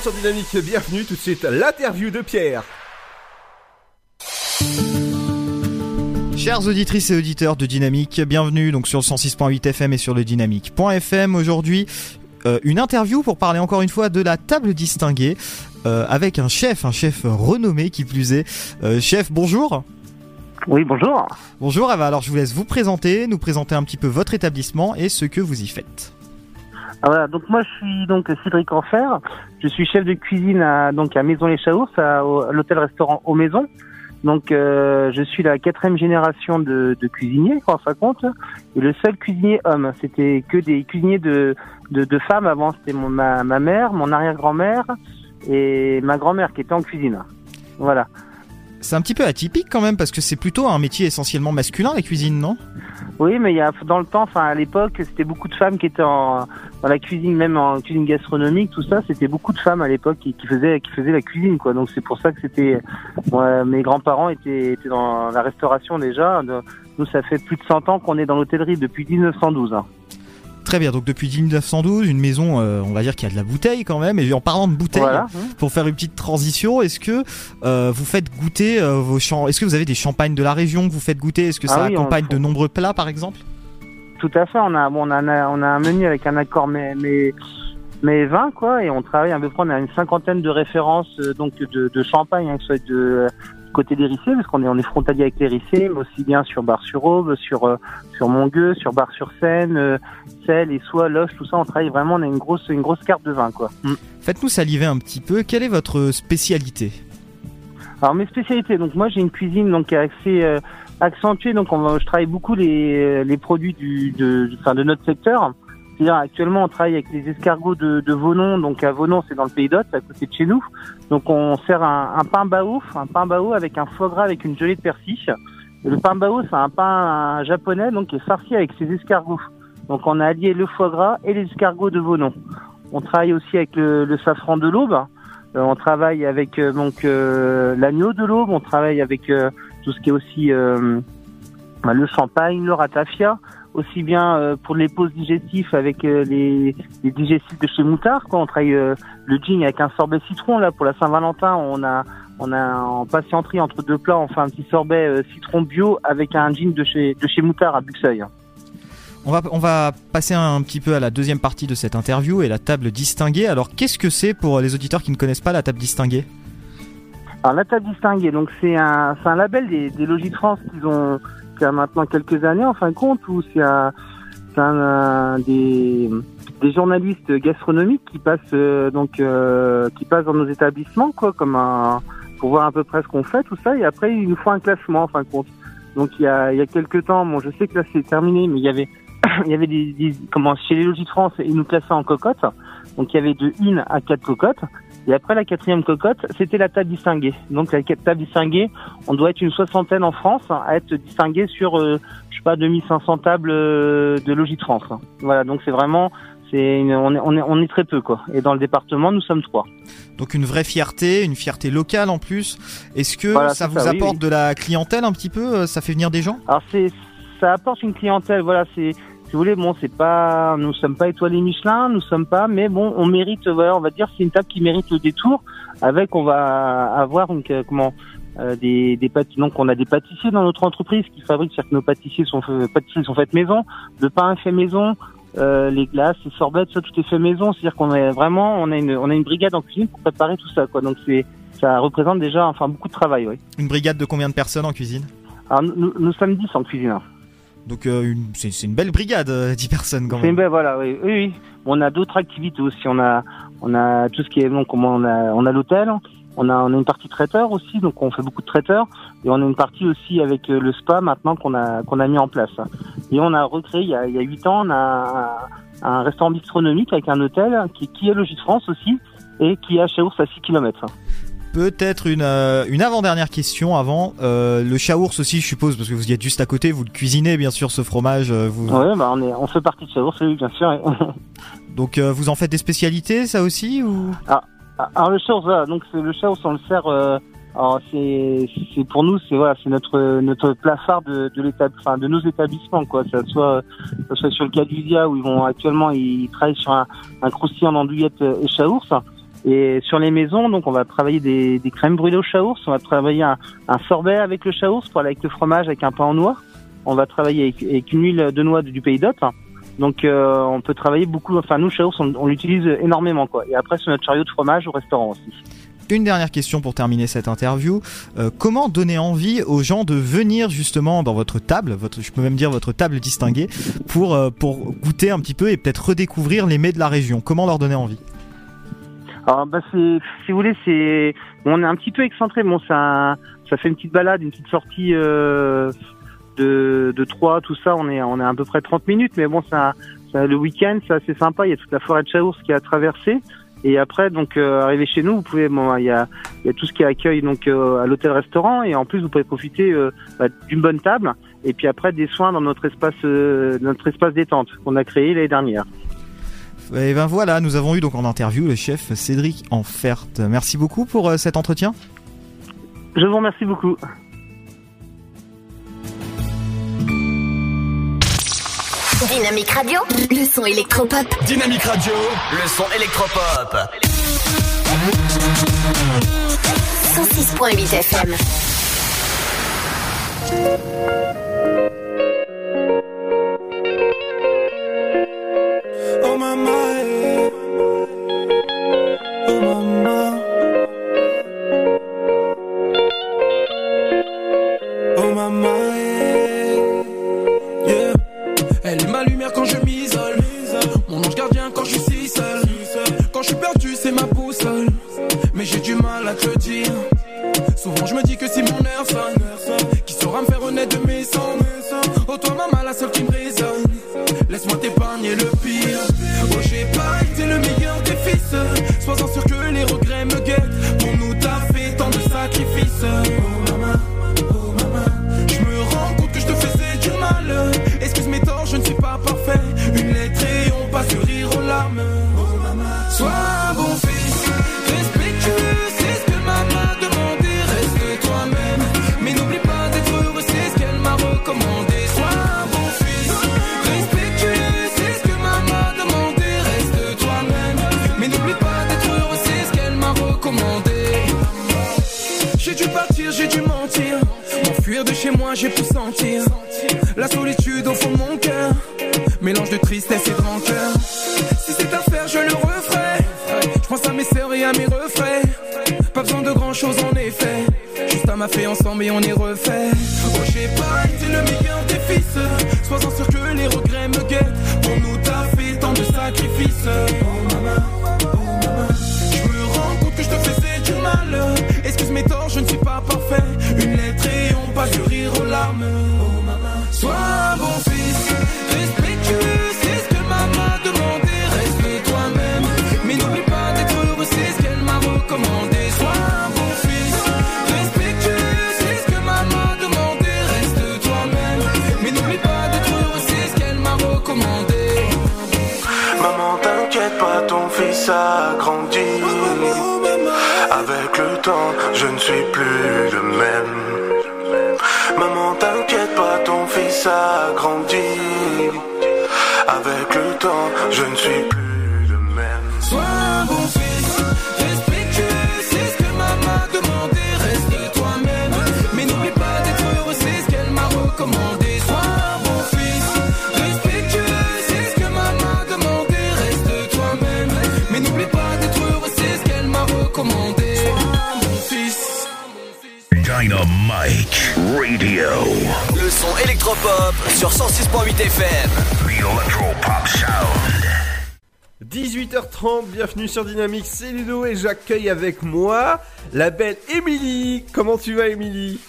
sur Dynamique, bienvenue tout de suite l'interview de Pierre. Chers auditrices et auditeurs de Dynamique, bienvenue donc sur le 106.8 FM et sur le dynamique.fm. Aujourd'hui, euh, une interview pour parler encore une fois de la table distinguée euh, avec un chef, un chef renommé qui plus est. Euh, chef, bonjour. Oui, bonjour. Bonjour, Ava. Alors je vous laisse vous présenter, nous présenter un petit peu votre établissement et ce que vous y faites. Ah, voilà, donc moi je suis donc Cédric Enfer, je suis chef de cuisine à, donc à Maison les Chaours, à, au- à l'hôtel-restaurant aux Maisons. Donc euh, je suis la quatrième génération de, de cuisiniers, quand ça compte, et le seul cuisinier homme. C'était que des cuisiniers de, de, de femmes avant, c'était ma, ma mère, mon arrière-grand-mère et ma grand-mère qui était en cuisine. Voilà. C'est un petit peu atypique quand même parce que c'est plutôt un métier essentiellement masculin la cuisine, non? Oui, mais il y a dans le temps, enfin à l'époque, c'était beaucoup de femmes qui étaient en, dans la cuisine, même en cuisine gastronomique, tout ça. C'était beaucoup de femmes à l'époque qui, faisaient qui faisaient la cuisine, quoi. Donc c'est pour ça que c'était. moi, mes grands-parents étaient, dans la restauration déjà. Nous, ça fait plus de 100 ans qu'on est dans l'hôtellerie depuis 1912. hein. Très bien, donc depuis 1912, une maison, euh, on va dire qu'il y a de la bouteille quand même. Et en parlant de bouteille, Voilà. pour faire une petite transition, est-ce que euh, vous faites goûter euh, vos champs Est-ce que vous avez des champagnes de la région que vous faites goûter? Est-ce que Ah ça oui, on- accompagne de nombreux plats par exemple? Tout à fait. On a, bon, on a, un- on a un menu avec un accord mais, mais, mais 20 quoi, et on travaille à peu près. On a une cinquantaine de références donc de, de champagne, hein, que ce soit de côté des Rissés, parce qu'on est on est frontalier avec les Rissés, mais aussi bien sur Bar-sur-Aube, sur euh, sur Montgueux, sur Bar-sur-Seine, euh, Celle et Soie, Loche, tout ça. On travaille vraiment. On a une grosse une grosse carte de vin quoi. Mm. Faites-nous saliver un petit peu. Quelle est votre spécialité? Alors mes spécialités, donc moi j'ai une cuisine donc assez euh, accentuée, donc on je travaille beaucoup les, les produits du, de, enfin, de notre secteur. C'est-à-dire actuellement on travaille avec les escargots de, de Vonon, donc à Vonon c'est dans le Pays d'Hôte, à côté de chez nous. Donc on sert un, un pain bao, un pain bao avec un foie gras avec une gelée de persil. Le pain bao c'est un pain japonais donc qui est farci avec ses escargots. Donc on a allié le foie gras et les escargots de Vonon. On travaille aussi avec le, le safran de l'Aube. Euh, on travaille avec euh, donc euh, l'agneau de l'Aube. On travaille avec euh, tout ce qui est aussi euh, bah, le champagne, le ratafia, aussi bien euh, pour les pauses digestifs avec euh, les, les digestifs de chez Moutard. Quoi. On travaille euh, le gin avec un sorbet citron là pour la Saint-Valentin. On a on a en patienterie entre deux plats, on fait un petit sorbet citron bio avec un gin de chez de chez Moutard à Buxeuil. on va, on va passer un petit peu à la deuxième partie de cette interview et la table distinguée. Alors qu'est-ce que c'est pour les auditeurs qui ne connaissent pas la table distinguée? Alors la table distinguée, donc c'est un, un label des, des logis de France qu'ils ont, qui a maintenant quelques années en fin de compte, où c'est un, des, des journalistes gastronomiques qui passent euh, donc euh, qui passent dans nos établissements quoi, comme un pour voir à peu près ce qu'on fait tout ça, et après ils nous font un classement en fin de compte. Donc il y a il y a quelques temps, bon je sais que là c'est terminé, mais il y avait il y avait des, des comment chez les logis de France ils nous classaient en cocotte, donc il y avait de une à quatre cocottes. Et après la quatrième cocotte, c'était la table distinguée. Donc la table distinguée, on doit être une soixantaine en France à être distingué sur, euh, je sais pas, 2500 tables euh, de logis de France. Voilà, donc c'est vraiment, c'est, une- on, est, on, est, on est très peu quoi. Et dans le département, nous sommes trois. Donc une vraie fierté, une fierté locale en plus. Est-ce que Voilà, ça vous ça, apporte oui. de la clientèle un petit peu euh, Ça fait venir des gens? Alors c'est, ça apporte une clientèle. Voilà, c'est, si vous voulez, bon, c'est pas, nous sommes pas étoilés Michelin, nous sommes pas, mais bon, on mérite, voilà, on va dire, c'est une table qui mérite le détour. Avec, on va avoir une, que- comment, euh, des, des donc on a des pâtissiers dans notre entreprise qui fabriquent, c'est-à-dire que nos pâtissiers sont, pâtissiers sont faits maison, le pain est fait maison, euh, les glaces, les sorbets, ça tout est fait maison. C'est-à-dire qu'on est vraiment, on a une, on a une brigade en cuisine pour préparer tout ça, quoi. Donc c'est, ça représente déjà, enfin, beaucoup de travail, oui. Une brigade de combien de personnes en cuisine? Alors nous, nous, nous sommes 10 en cuisine. Donc euh, c'est une belle brigade, euh, 10 personnes quand même. belle, voilà, oui, oui, oui. On a d'autres activités aussi. On a, on a tout ce qui est, donc, on a, on a l'hôtel. On a, on a une partie traiteur aussi, donc on fait beaucoup de traiteurs. Et on a une partie aussi avec euh, le spa maintenant qu'on a, qu'on a mis en place. Et on a recréé il y a, il y a 8 ans, on a un, un restaurant bistronomique avec un hôtel qui, qui est Logis de France aussi et qui est à Chaours à 6 km. Peut-être une, euh, une avant-dernière question avant. Euh, le chaours aussi, je suppose, parce que vous y êtes juste à côté, vous le cuisinez bien sûr ce fromage. euh, vous... Ouais, bah on est, on fait partie de Chaours, oui, bien sûr. Donc euh, vous en faites des spécialités, ça aussi ou? Ah, ah, alors le Chaours, voilà, donc c'est le Chaours, on le sert. Euh, alors c'est, c'est pour nous, c'est voilà, c'est notre notre plat phare de de l'étab- enfin de nos établissements, quoi. Ça soit que ça soit sur le Cadusia où ils vont actuellement ils travaillent sur un, un croustillant d'andouillette et Chaours. Et sur les maisons, donc on va travailler des, crèmes brûlées au chaours, on va travailler un, sorbet avec le chaours pour aller avec le fromage avec un pain en noix. On va travailler avec, une huile de noix du pays d'Hôte. Donc euh, on peut travailler beaucoup. Enfin nous chaours, on, l'utilise énormément quoi. Et après sur notre chariot de fromage au restaurant aussi. Une dernière question pour terminer cette interview. Euh, comment donner envie aux gens de venir justement dans votre table, votre, je peux même dire votre table distinguée, pour, euh, pour goûter un petit peu et peut-être redécouvrir les mets de la région? Comment leur donner envie? Alors bah si vous voulez, c'est, on est un petit peu excentré. Bon, ça, ça fait une petite balade, une petite sortie euh, de, de Troyes, tout ça. On est, on est à peu près 30 minutes, mais bon, ça, ça le week-end, c'est assez sympa. Il y a toute la forêt de Chaours qui a traversé. Et après, donc, euh, arriver chez nous, vous pouvez, bon, il y a, il y a tout ce qui accueille donc euh, à l'hôtel-restaurant, et en plus, vous pouvez profiter euh, bah, d'une bonne table, et puis après des soins dans notre espace, euh, notre espace détente qu'on a créé l'année dernière. Et ben voilà, nous avons eu donc en interview le chef Cédric Enfert. Merci beaucoup pour euh, cet entretien. Je vous remercie beaucoup. Dynamique Radio, le son électropop. Dynamique Radio, le son électropop. 106.8 FM. Je me dis J'ai pu sentir la solitude au fond de mon cœur. Mélange de tristesse et de rancœur. Si c'est à faire, je le referai. Je pense à mes sœurs et à mes refrains. Pas besoin de grand chose en effet. Juste à ma ensemble et on est refait. Oh, j'ai pas je ne suis plus le même. Sois un bon fils, respectueux, c'est ce que maman a demandé. Reste toi-même, mais n'oublie pas d'être heureux, c'est ce qu'elle m'a recommandé. Sois un bon fils, respectueux, c'est ce que maman a demandé. Reste toi-même, mais n'oublie pas d'être heureux, c'est ce qu'elle m'a recommandé. Sois un bon fils. Dynamite Radio. Le son électropop sur 106.8 FM. The Electropop Sound. 18h30, bienvenue sur Dynamique, c'est Ludo et j'accueille avec moi la belle Émilie. Comment tu vas Émilie?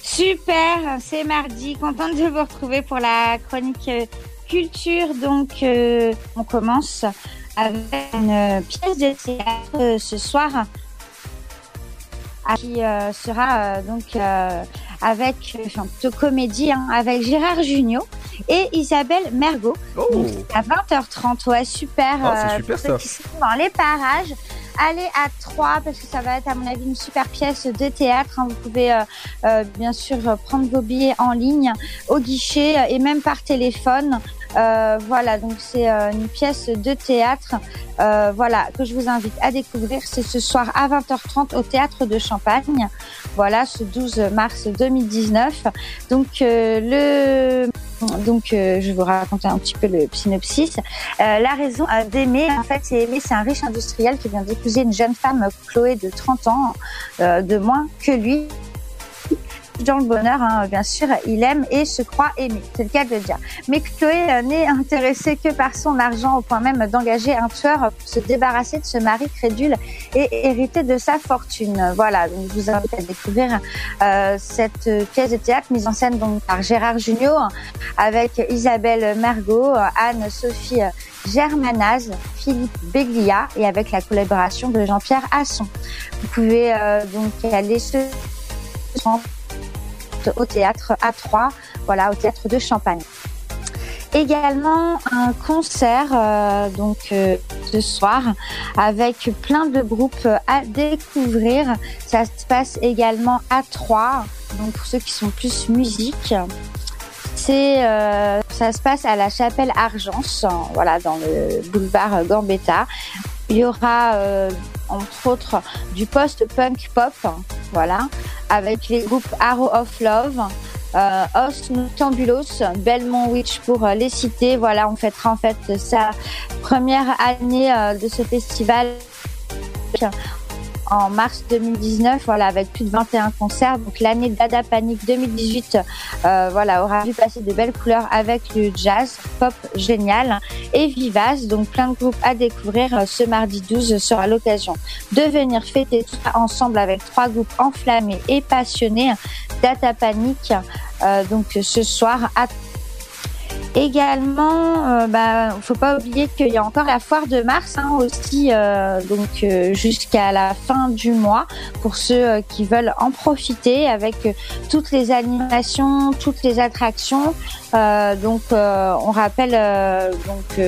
Super, c'est mardi, contente de vous retrouver pour la chronique euh, culture. Donc, euh, on commence avec une euh, pièce de théâtre ce soir qui sera donc avec, enfin plutôt comédie, hein, avec Gérard Jugnot et Isabelle Mergot. Donc, c'est à 20h30, ouais, super. Oh. Ah, c'est euh, super, pour ceux ça. qui sont dans les parages. Allez à 3 parce que ça va être à mon avis une super pièce de théâtre. hein. Vous pouvez euh, euh, bien sûr prendre vos billets en ligne, au guichet et même par téléphone. Euh, voilà, donc c'est euh, une pièce de théâtre, euh, voilà, que je vous invite à découvrir. C'est ce soir à 20h30 au théâtre de Champagne. Voilà, ce 12 mars 2019. Donc le donc, je vais vous raconter un petit peu le synopsis. La raison d'aimer, en fait, c'est aimer, c'est un riche industriel qui vient d'épouser une jeune femme, Chloé, de 30 ans, de moins que lui. Dans le bonheur, hein, bien sûr, il aime et se croit aimé, c'est le cas de le dire. Mais Chloé euh, n'est intéressée que par son argent au point même d'engager un tueur pour se débarrasser de ce mari crédule et hériter de sa fortune. Voilà, donc je vous invite à découvrir euh, cette pièce de théâtre mise en scène donc par Gérard Junior avec Isabelle Mergot, Anne-Sophie Germanaz, Philippe Beglia et avec la collaboration de Jean-Pierre Asson. Vous pouvez euh, donc aller se au théâtre A3, voilà, au théâtre de Champagne. Également un concert euh, donc euh, ce soir avec plein de groupes à découvrir. Ça se passe également à 3, donc pour ceux qui sont plus musique. C'est euh, ça se passe à la chapelle Argence, en- voilà dans le boulevard Gambetta. Il y aura entre autres du post-punk pop, voilà, avec les groupes Arrow of Love, euh, Os Noctambulos, Belmont Witch pour euh, les citer. Voilà, on fêtera en fait sa première année euh, de ce festival en mars 2019, voilà, avec plus de 21 concerts. Donc l'année Dada Panic 2018, euh, voilà, aura vu passer de belles couleurs avec le jazz, pop génial et vivace. Donc plein de groupes à découvrir. Euh, Ce mardi 12 sera l'occasion de venir fêter tout ça ensemble avec trois groupes enflammés et passionnés. Data Panic, euh, donc ce soir à Également, euh, bah, faut pas oublier qu'il y a encore la foire de mars hein, aussi, euh, donc euh, jusqu'à la fin du mois pour ceux euh, qui veulent en profiter avec toutes les animations, toutes les attractions. Donc, on rappelle, donc,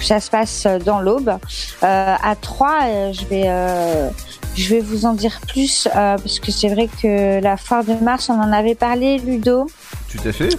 ça se passe dans l'Aube à 3 je vais je vais vous en dire plus parce que c'est vrai que la foire de mars, on en avait parlé, Ludo. Tout à fait.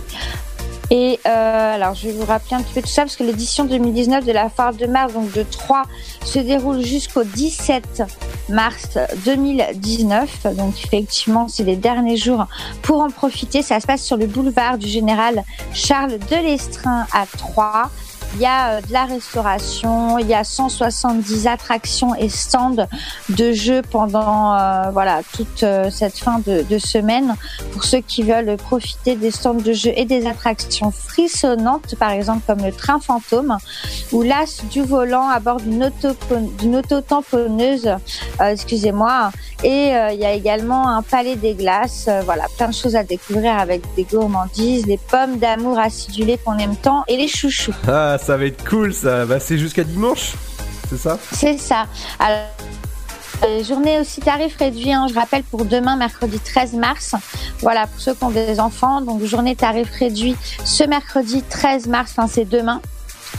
Et euh, alors, je vais vous rappeler un petit peu tout ça parce que l'édition 2019 de la foire de mars, donc de 3, se déroule jusqu'au 17 mars 2019. Donc, effectivement, c'est les derniers jours pour en profiter. Ça se passe sur le boulevard du général Charles Delestrin à 3. Il y a euh, de la restauration, il y a 170 attractions et stands de jeux pendant euh, voilà toute euh, cette fin de, semaine pour ceux qui veulent profiter des stands de jeux et des attractions frissonnantes, par exemple comme le train fantôme ou l'as du volant à bord d'une auto d'une auto-tamponneuse, excusez-moi. Et il y a également un palais des glaces, voilà, plein de choses à découvrir avec des gourmandises, les pommes d'amour acidulées qu'on aime tant et les chouchous. Ah, ça va être cool ça. Bah, c'est jusqu'à dimanche, c'est ça? C'est ça. Alors, journée aussi tarif réduit, hein, je rappelle pour demain, mercredi 13 mars. Voilà, pour ceux qui ont des enfants, donc journée tarif réduit ce mercredi 13 mars, enfin c'est demain.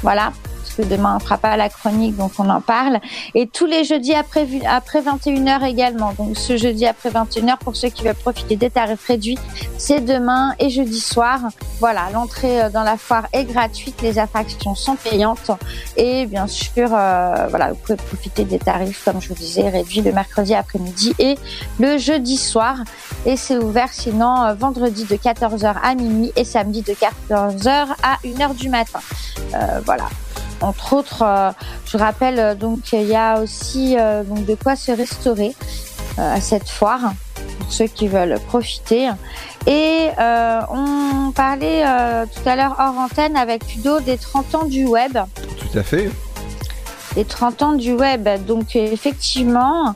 Voilà, que demain on fera pas la chronique, donc on en parle. Et tous les jeudis après, après 21h également. Donc ce jeudi après 21h, pour ceux qui veulent profiter des tarifs réduits, c'est demain et jeudi soir. Voilà, l'entrée euh, dans la foire est gratuite, les attractions sont payantes. Et bien sûr, euh, voilà, vous pouvez profiter des tarifs, comme je vous disais, réduits le mercredi après-midi et le jeudi soir. Et c'est ouvert sinon euh, vendredi de 14h à minuit et samedi de 14h à 1h du matin. Voilà. Entre autres, euh, je rappelle euh, donc il y a aussi euh, donc de quoi se restaurer à cette foire pour ceux qui veulent profiter. Et euh, on parlait euh, tout à l'heure hors antenne avec Ludo des 30 ans du web Tout à fait. les 30 ans du web. Donc effectivement,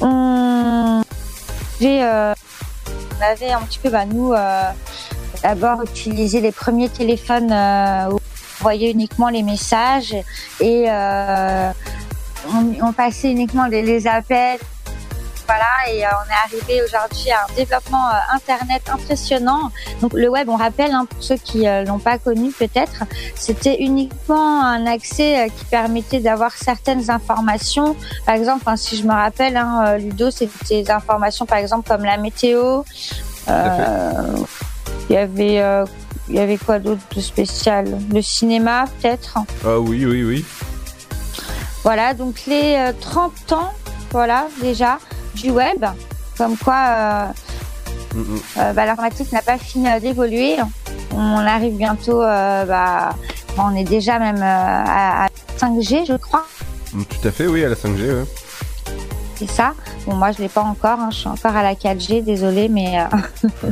on, euh, avait un petit peu, bah, nous, d'abord utilisé les premiers téléphones euh, où on voyait uniquement les messages et euh, on, on passait uniquement les, les appels. Voilà, et euh, on est arrivé aujourd'hui à un développement euh, internet impressionnant. Donc le web, on rappelle, hein, pour ceux qui euh, l'ont pas connu peut-être, c'était uniquement un accès qui permettait d'avoir certaines informations. Par exemple, hein, si je me rappelle, hein, Ludo, c'était des informations par exemple comme la météo. Il y avait il y avait quoi d'autre de spécial? Le cinéma, peut-être? Ah oui, oui, oui. Voilà, donc les euh, 30 ans, voilà, déjà, du web. Comme quoi, euh, Mm, mm. euh, bah, l'informatique n'a pas fini euh, d'évoluer. On arrive bientôt, euh, bah, on est déjà même euh, à, à 5G, je crois. Mm, Tout à fait, oui, à la 5G, ouais. C'est ça. Bon, moi, je l'ai pas encore. hein, je suis encore à la 4G, désolée, mais euh,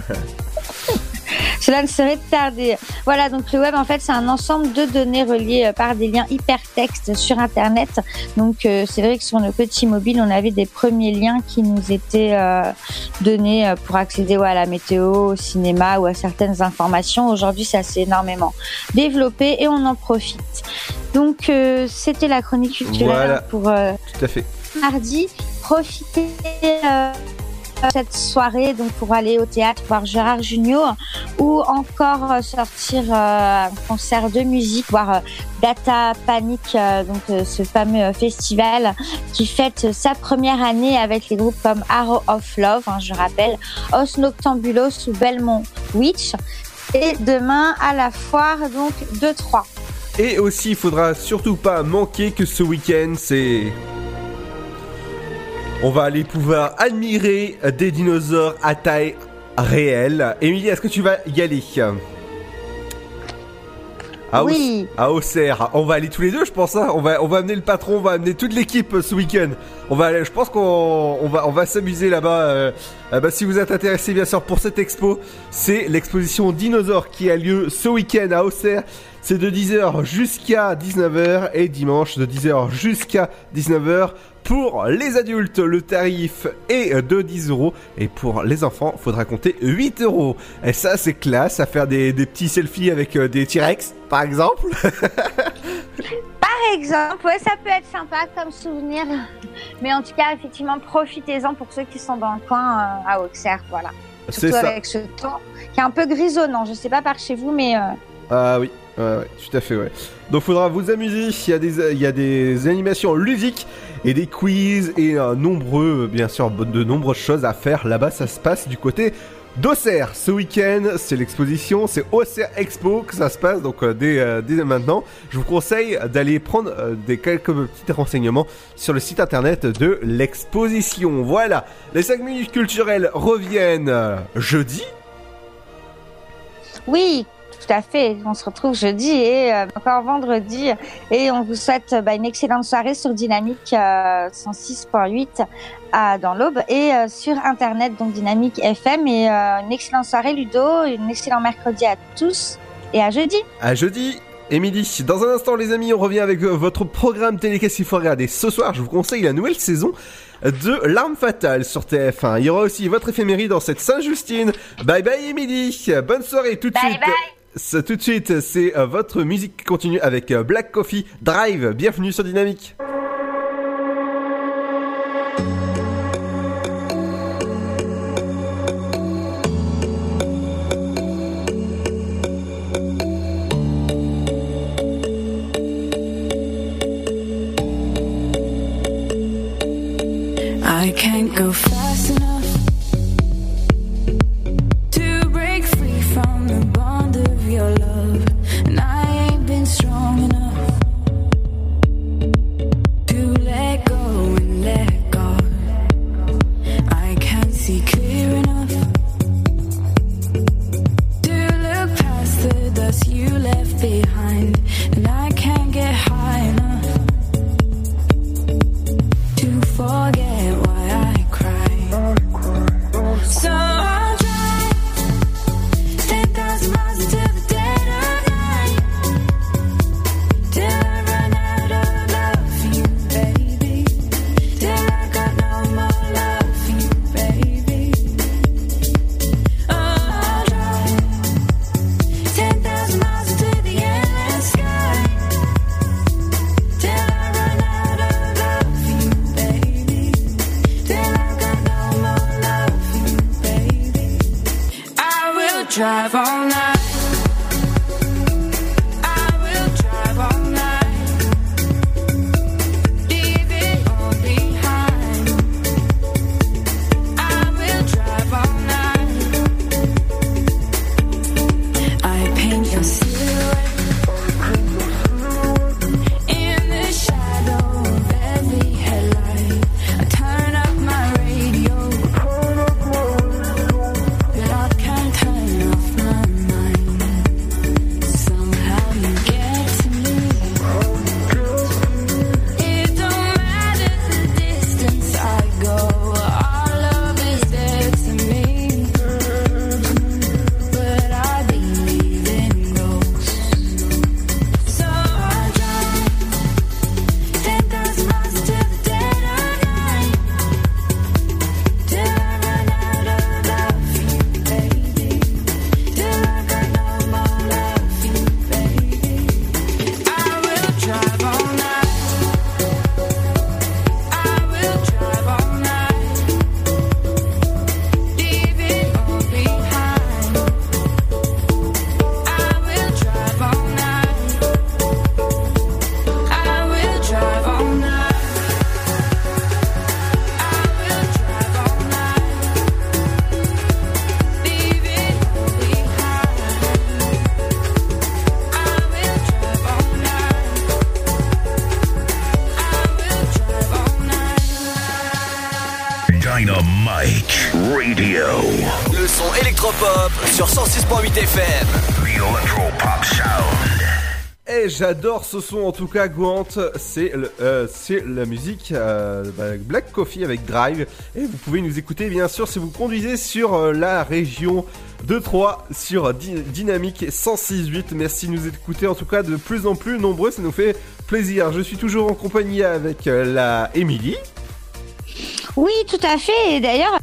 cela ne serait tardé. Voilà, donc le web, en fait, c'est un ensemble de données reliées euh, par des liens hypertextes sur Internet. Donc, euh, c'est vrai que sur nos petits mobiles, on avait des premiers liens qui nous étaient euh, donnés pour accéder ouais, à la météo, au cinéma ou à certaines informations. Aujourd'hui, ça s'est énormément développé et on en profite. Donc, euh, c'était la chronique culturelle Voilà. pour Tout à fait. mardi. Profitez cette soirée donc pour aller au théâtre voir Gérard Junior ou encore euh, sortir euh, un concert de musique, voir euh, Data Panic, donc ce fameux festival qui fête sa première année avec les groupes comme Arrow of Love, hein, je rappelle, Os Noctambulos ou Belmont Witch. Et demain à la foire donc 2-3. Et aussi, il faudra surtout pas manquer que ce week-end, c'est. On va aller pouvoir admirer des dinosaures à taille réelle. Émilie, est-ce que tu vas y aller? À, Oui. À Auxerre. On va aller tous les deux, je pense. hein. On va, on va amener le patron, on va amener toute l'équipe euh, ce week-end. On va, aller- je pense qu'on, on va, on va s'amuser là-bas. euh, euh, bah, si vous êtes intéressé, bien sûr, pour cette expo, c'est l'exposition dinosaures qui a lieu ce week-end à Auxerre. C'est de 10h jusqu'à 19h et dimanche de 10h jusqu'à 19h. Pour les adultes, le tarif est de 10 euros et pour les enfants, faudra compter 8 euros. Et ça, c'est classe à faire des, des petits selfies avec euh, des T-Rex, par exemple. Par exemple, ouais, ça peut être sympa comme souvenir. Mais en tout cas, effectivement, profitez-en pour ceux qui sont dans le coin euh, à Auxerre, voilà. C'est Surtout ça. avec ce temps qui est un peu grisonnant. Je sais pas par chez vous, mais euh, Ah oui, tout à fait, ouais. Donc faudra vous amuser, il y a des, animations ludiques et des quiz et euh, nombreux, bien sûr, de nombreuses choses à faire. Là-bas, ça se passe du côté d'Auxerre. Ce week-end, c'est l'exposition, c'est Auxerre Expo que ça se passe, donc euh, dès, euh, dès maintenant. Je vous conseille d'aller prendre euh, des quelques petits renseignements sur le site internet de l'exposition. Voilà, les 5 minutes culturelles reviennent jeudi. oui, tout à fait. On se retrouve jeudi et euh, encore vendredi. Et on vous souhaite euh, bah, une excellente soirée sur Dynamique euh, 106.8 à- dans l'Aube et euh, sur Internet, donc Dynamique FM. Et euh, une excellente soirée, Ludo. Une excellent mercredi à tous et à jeudi. À jeudi et midi. Dans un instant, les amis, on revient avec euh, votre programme télé qu'est-ce qu'il faut regarder. Ce soir, je vous conseille la nouvelle saison de L'arme fatale sur TF1. Il y aura aussi votre éphémérie dans cette Saint-Justine. Bye bye Émilie. Bonne soirée tout de suite. C'est- Tout de suite, c'est euh, votre musique qui continue avec euh, Black Coffee Drive. Bienvenue sur Dynamique. 106.8 FM. The Electropop Sound. Et j'adore ce son en tout cas Gwant, c'est euh, c'est la musique euh, bah, Black Coffee avec Drive et vous pouvez nous écouter bien sûr si vous conduisez sur euh, la région de Troyes sur Dy- Dynamique 106.8. Merci de nous écouter en tout cas de plus en plus nombreux, ça nous fait plaisir. Je suis toujours en compagnie avec euh, la Émilie. Oui, tout à fait. Et d'ailleurs,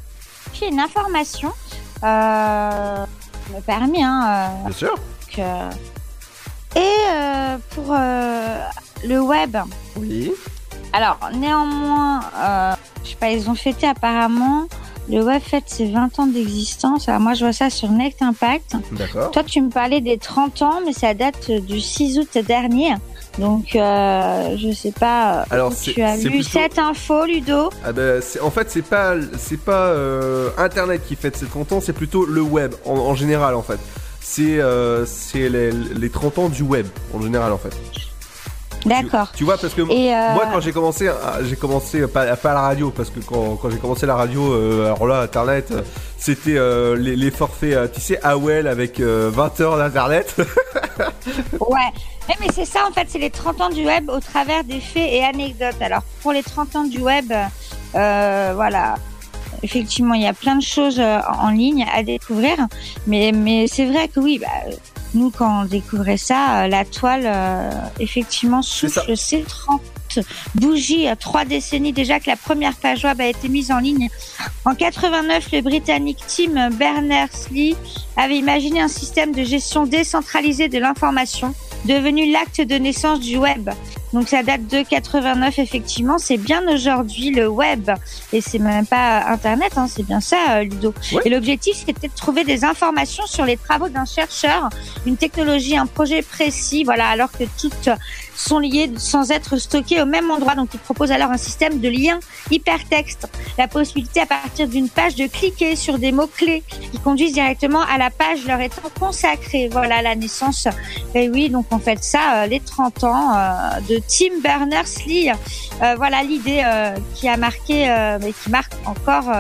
j'ai une information. Euh, permis, hein. euh, Bien sûr. que- Et euh, pour euh, le web. Oui. Alors, néanmoins, euh, je sais pas, ils ont fêté apparemment. Le web fête ses 20 ans d'existence. Alors moi, je vois ça sur Next Impact. D'accord. Toi, tu me parlais des 30 ans, mais ça date du 6 août dernier. Donc, euh, je sais pas. euh, Alors, tu as plutôt- cette info, Ludo? Ah c'est- en fait, c'est pas, c'est pas euh, Internet qui fête ses 30 ans, c'est plutôt le web en, en général en fait. C'est euh, les, les 30 ans du web en général en fait. D'accord. Tu vois, parce que euh, moi, quand j'ai commencé, ah, j'ai commencé pas, pas à la radio, parce que quand, quand j'ai commencé la radio, euh, alors là, Internet, c'était euh, les, les forfaits, tu sais, AOL avec euh, 20 heures d'Internet. Ouais, mais, mais c'est ça en fait, c'est les 30 ans du web au travers des faits et anecdotes. Alors pour les 30 ans du web, euh, voilà, effectivement, il y a plein de choses euh, en ligne à découvrir, mais, mais c'est vrai que oui, bah, nous quand on découvrait ça, euh, la toile, euh, effectivement, souffle ses 30 bougies, trois décennies déjà que la première page web a été mise en ligne. En 89, le Britannique Tim Berners-Lee avait imaginé un système de gestion décentralisée de l'information, devenu l'acte de naissance du web. Donc ça date de 89 effectivement, c'est bien aujourd'hui le web et c'est même pas Internet, hein, c'est bien ça euh, Ludo. Et l'objectif c'était de trouver des informations sur les travaux d'un chercheur, une technologie, un projet précis, voilà, alors que toutes sont liées sans être stockées au même endroit. Donc il propose alors un système de liens hypertexte, la possibilité à partir d'une page de cliquer sur des mots clés qui conduisent directement à la page leur étant consacrée. Voilà la naissance. Et oui, donc on fait ça euh, les 30 ans euh, Tim Berners-Lee. Euh, voilà l'idée euh, qui a marqué, euh, mais qui marque encore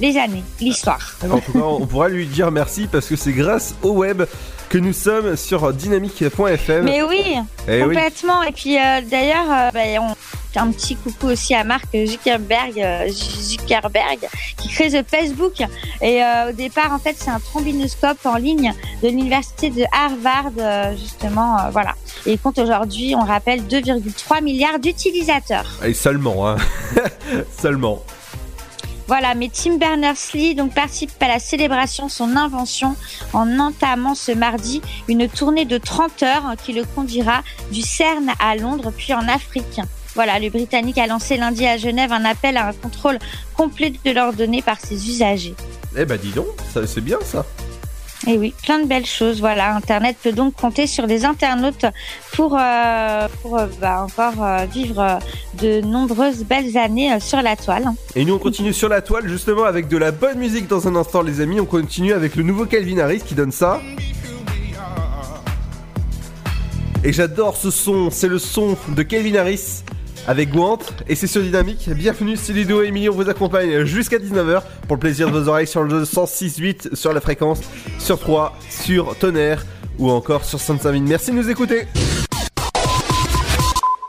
les années, l'histoire. On pourra lui dire merci parce que c'est grâce au web que nous sommes sur dynamique.fm. Mais oui, Eh oui. complètement. Et puis euh, d'ailleurs, euh, bah, on un petit coucou aussi à Mark Zuckerberg, euh, Zuckerberg qui crée The Facebook. Et au départ, en fait, c'est un trombinoscope en ligne de l'université de Harvard, justement, voilà. Et il compte aujourd'hui, on rappelle, 2,3 milliards d'utilisateurs. Et seulement, hein. seulement. Voilà, mais Tim Berners-Lee donc participe à la célébration de son invention en entamant ce mardi une tournée de 30 heures qui le conduira du CERN à Londres puis en Afrique. Voilà, le Britannique a lancé lundi à Genève un appel à un contrôle complet de leurs données par ses usagers. Eh bah dis donc, c'est bien ça. Et oui, plein de belles choses. Voilà, Internet peut donc compter sur des internautes pour, euh, euh, bah, encore euh, vivre de nombreuses belles années sur la toile. Et nous on continue sur la toile justement avec de la bonne musique dans un instant les amis. On continue avec le nouveau Calvin Harris qui donne ça. Et j'adore ce son, c'est le son de Calvin Harris avec Gwant et c'est sur Dynamique. Bienvenue, c'est Ludo et Emily, on vous accompagne jusqu'à 19h pour le plaisir de vos oreilles sur le 106.8 sur la fréquence, sur 3, sur Tonnerre ou encore sur Sainte-Savine. Merci de nous écouter.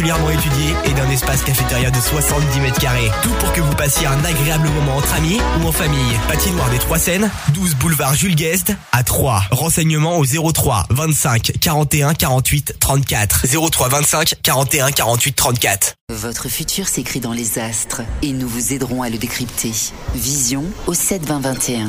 particulièrement étudiée et d'un espace cafétéria de 70 mètres carrés. Tout pour que vous passiez un agréable moment entre amis ou en famille. Patinoire des Trois Seines, 12 boulevard Jules Guest à 3. Renseignements au 03 25 41 48 34. 03 25 41 48 34. Votre futur s'écrit dans les astres et nous vous aiderons à le décrypter. Vision au 7 20 21.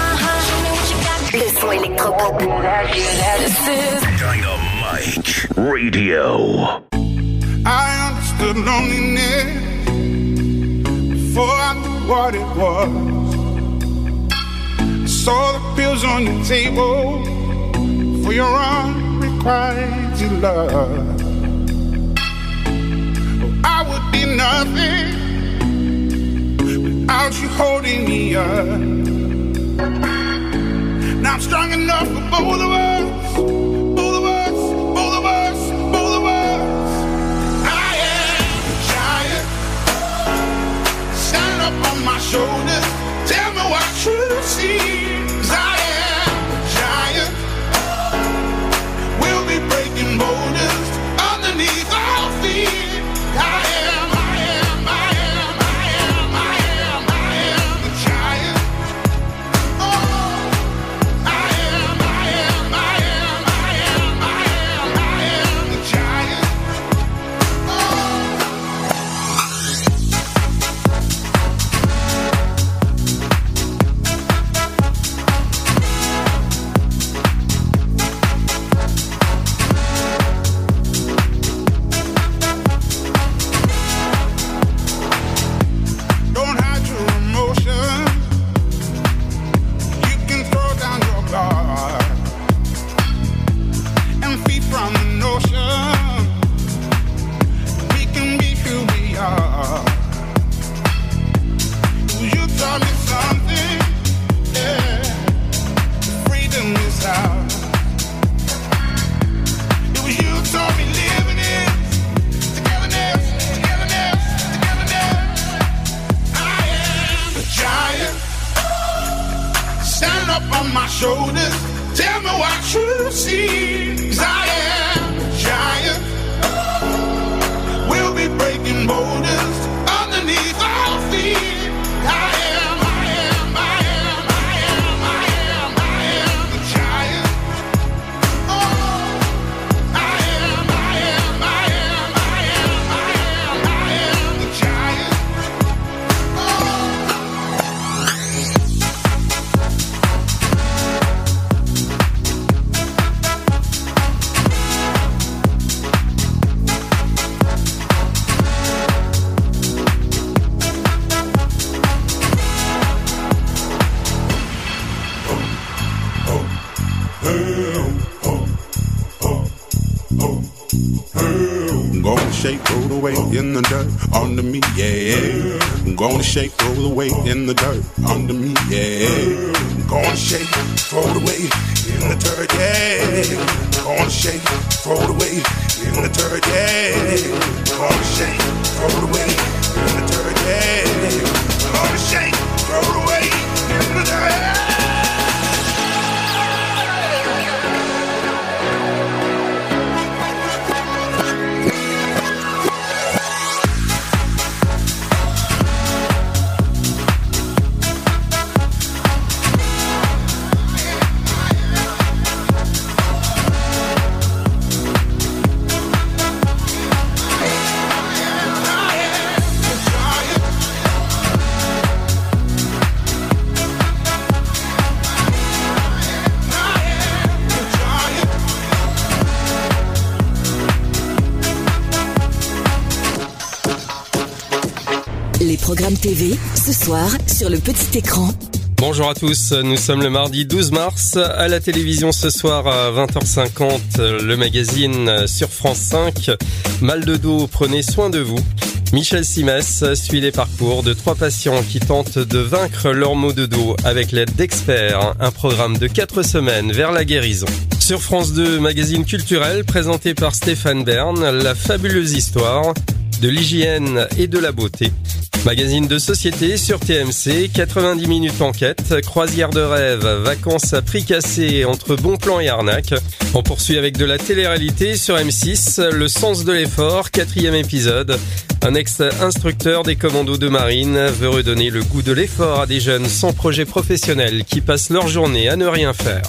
Le son électropop. Dynamite Radio. I understood loneliness before I knew what it was. Saw the pills on your table for your unrequited love. Oh, I would be nothing without you holding me up. Now I'm strong enough for both of us. Both of us, both of us, both of us. I am a giant. Stand up on my shoulders. Tell me what you see. I'm gonna shake, roll the weight in the dirt under me, yeah. I'm gonna shake, roll the weight in the dirt under me, yeah. I'm gonna shake, throw the weight in the dirt, yeah. I'm gonna shake, throw the weight in the dirt, yeah. I'm gonna shake, throw the weight in the dirt, yeah. I'm gonna shake, throw the weight in the dirt. Programmes TV, ce soir, sur le petit écran. Bonjour à tous, nous sommes le mardi 12 mars. À la télévision ce soir à 20h50, le magazine sur France 5. Mal de dos, prenez soin de vous. Michel Simès suit les parcours de trois patients qui tentent de vaincre leurs maux de dos avec l'aide d'experts, un programme de quatre semaines vers la guérison. Sur France 2, magazine culturel présenté par Stéphane Bern, la fabuleuse histoire de l'hygiène et de la beauté. Magazine de société sur TMC, 90 minutes enquête, croisière de rêve, vacances à prix cassé entre bon plan et arnaque. On poursuit avec de la télé-réalité sur M6, le sens de l'effort, quatrième épisode. Un ex-instructeur des commandos de marine veut redonner le goût de l'effort à des jeunes sans projet professionnel qui passent leur journée à ne rien faire.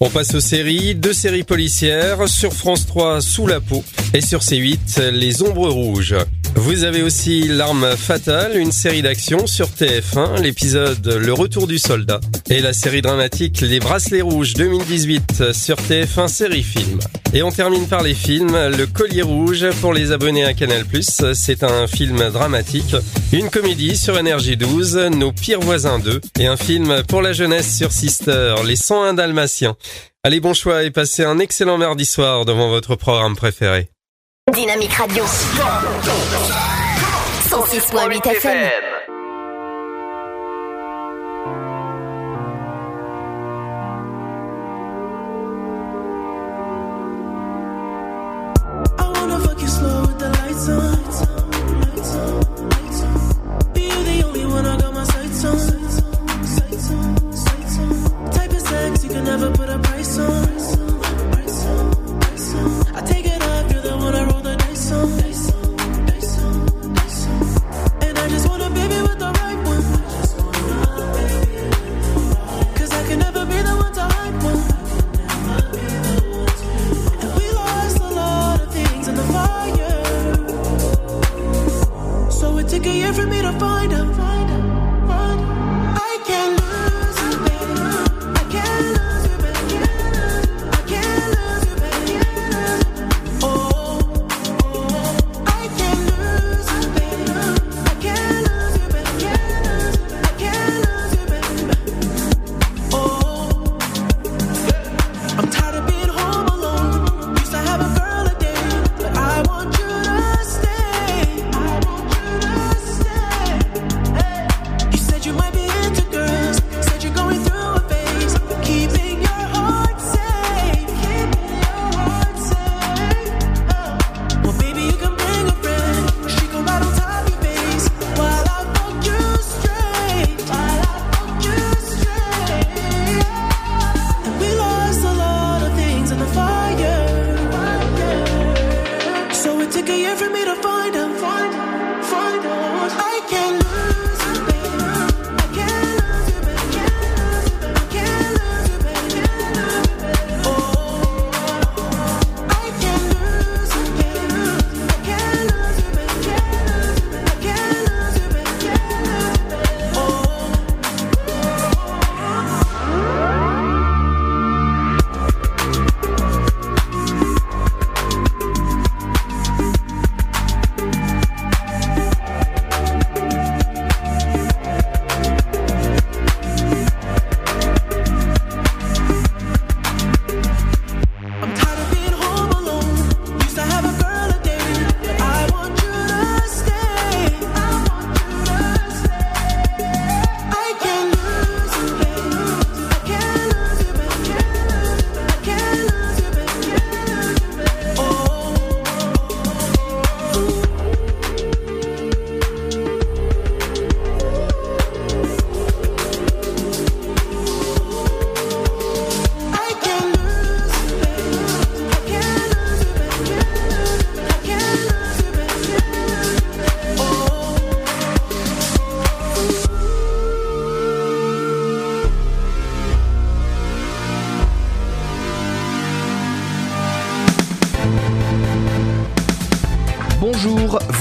On passe aux séries, deux séries policières, sur France 3 Sous la peau et sur C8 Les ombres rouges. Vous avez aussi L'arme fatale, une série d'action sur TF1, l'épisode Le retour du soldat et la série dramatique Les bracelets rouges 2018 sur TF1 série film. Et on termine par les films, Le collier rouge pour les abonnés à Canal+, c'est un film dramatique, une comédie sur Énergie 12, Nos pires voisins 2 et un film pour la jeunesse sur Sister, Les 101 dalmatiens. Allez, bon choix et passez un excellent mardi soir devant votre programme préféré. Dynamique Radio. 106.8 FM.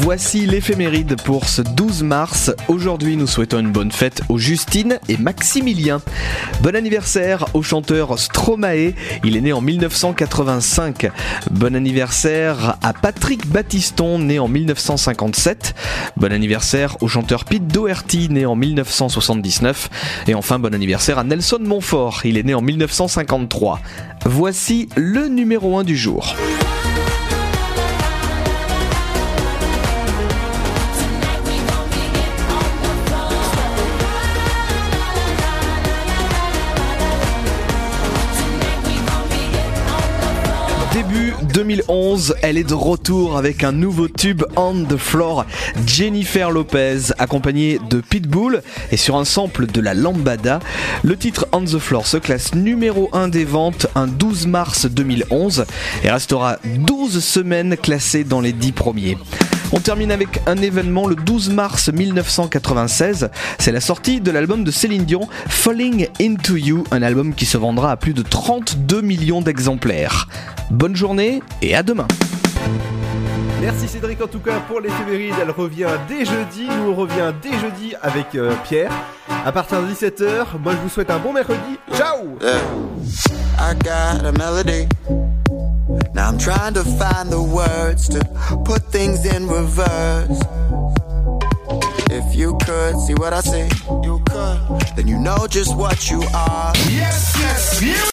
Voici l'éphéméride pour ce 12 mars. Aujourd'hui, nous souhaitons une bonne fête aux Justine et Maximilien. Bon anniversaire au chanteur Stromae, il est né en 1985. Bon anniversaire à Patrick Battiston, né en 1957. Bon anniversaire au chanteur Pete Doherty, né en 1979. Et enfin, bon anniversaire à Nelson Montfort, il est né en 1953. Voici le numéro 1 du jour. 2011, elle est de retour avec un nouveau tube On the Floor, Jennifer Lopez, accompagnée de Pitbull et sur un sample de la lambada. Le titre On the Floor se classe numéro 1 des ventes un 12 mars 2011 et restera 12 semaines classé dans les 10 premiers. On termine avec un événement le 12 mars 1996. C'est la sortie de l'album de Céline Dion, Falling Into You, un album qui se vendra à plus de 32 millions d'exemplaires. Bonne journée et à demain. Merci Cédric en tout cas pour l'éphéméride, elle revient dès jeudi, nous on revient dès jeudi avec euh, Pierre. À partir de 17h, moi je vous souhaite un bon mercredi. Ciao Now I'm trying to find the words to put things in reverse. If you could see what I see, you could, then you know just what you are. Yes, yes, you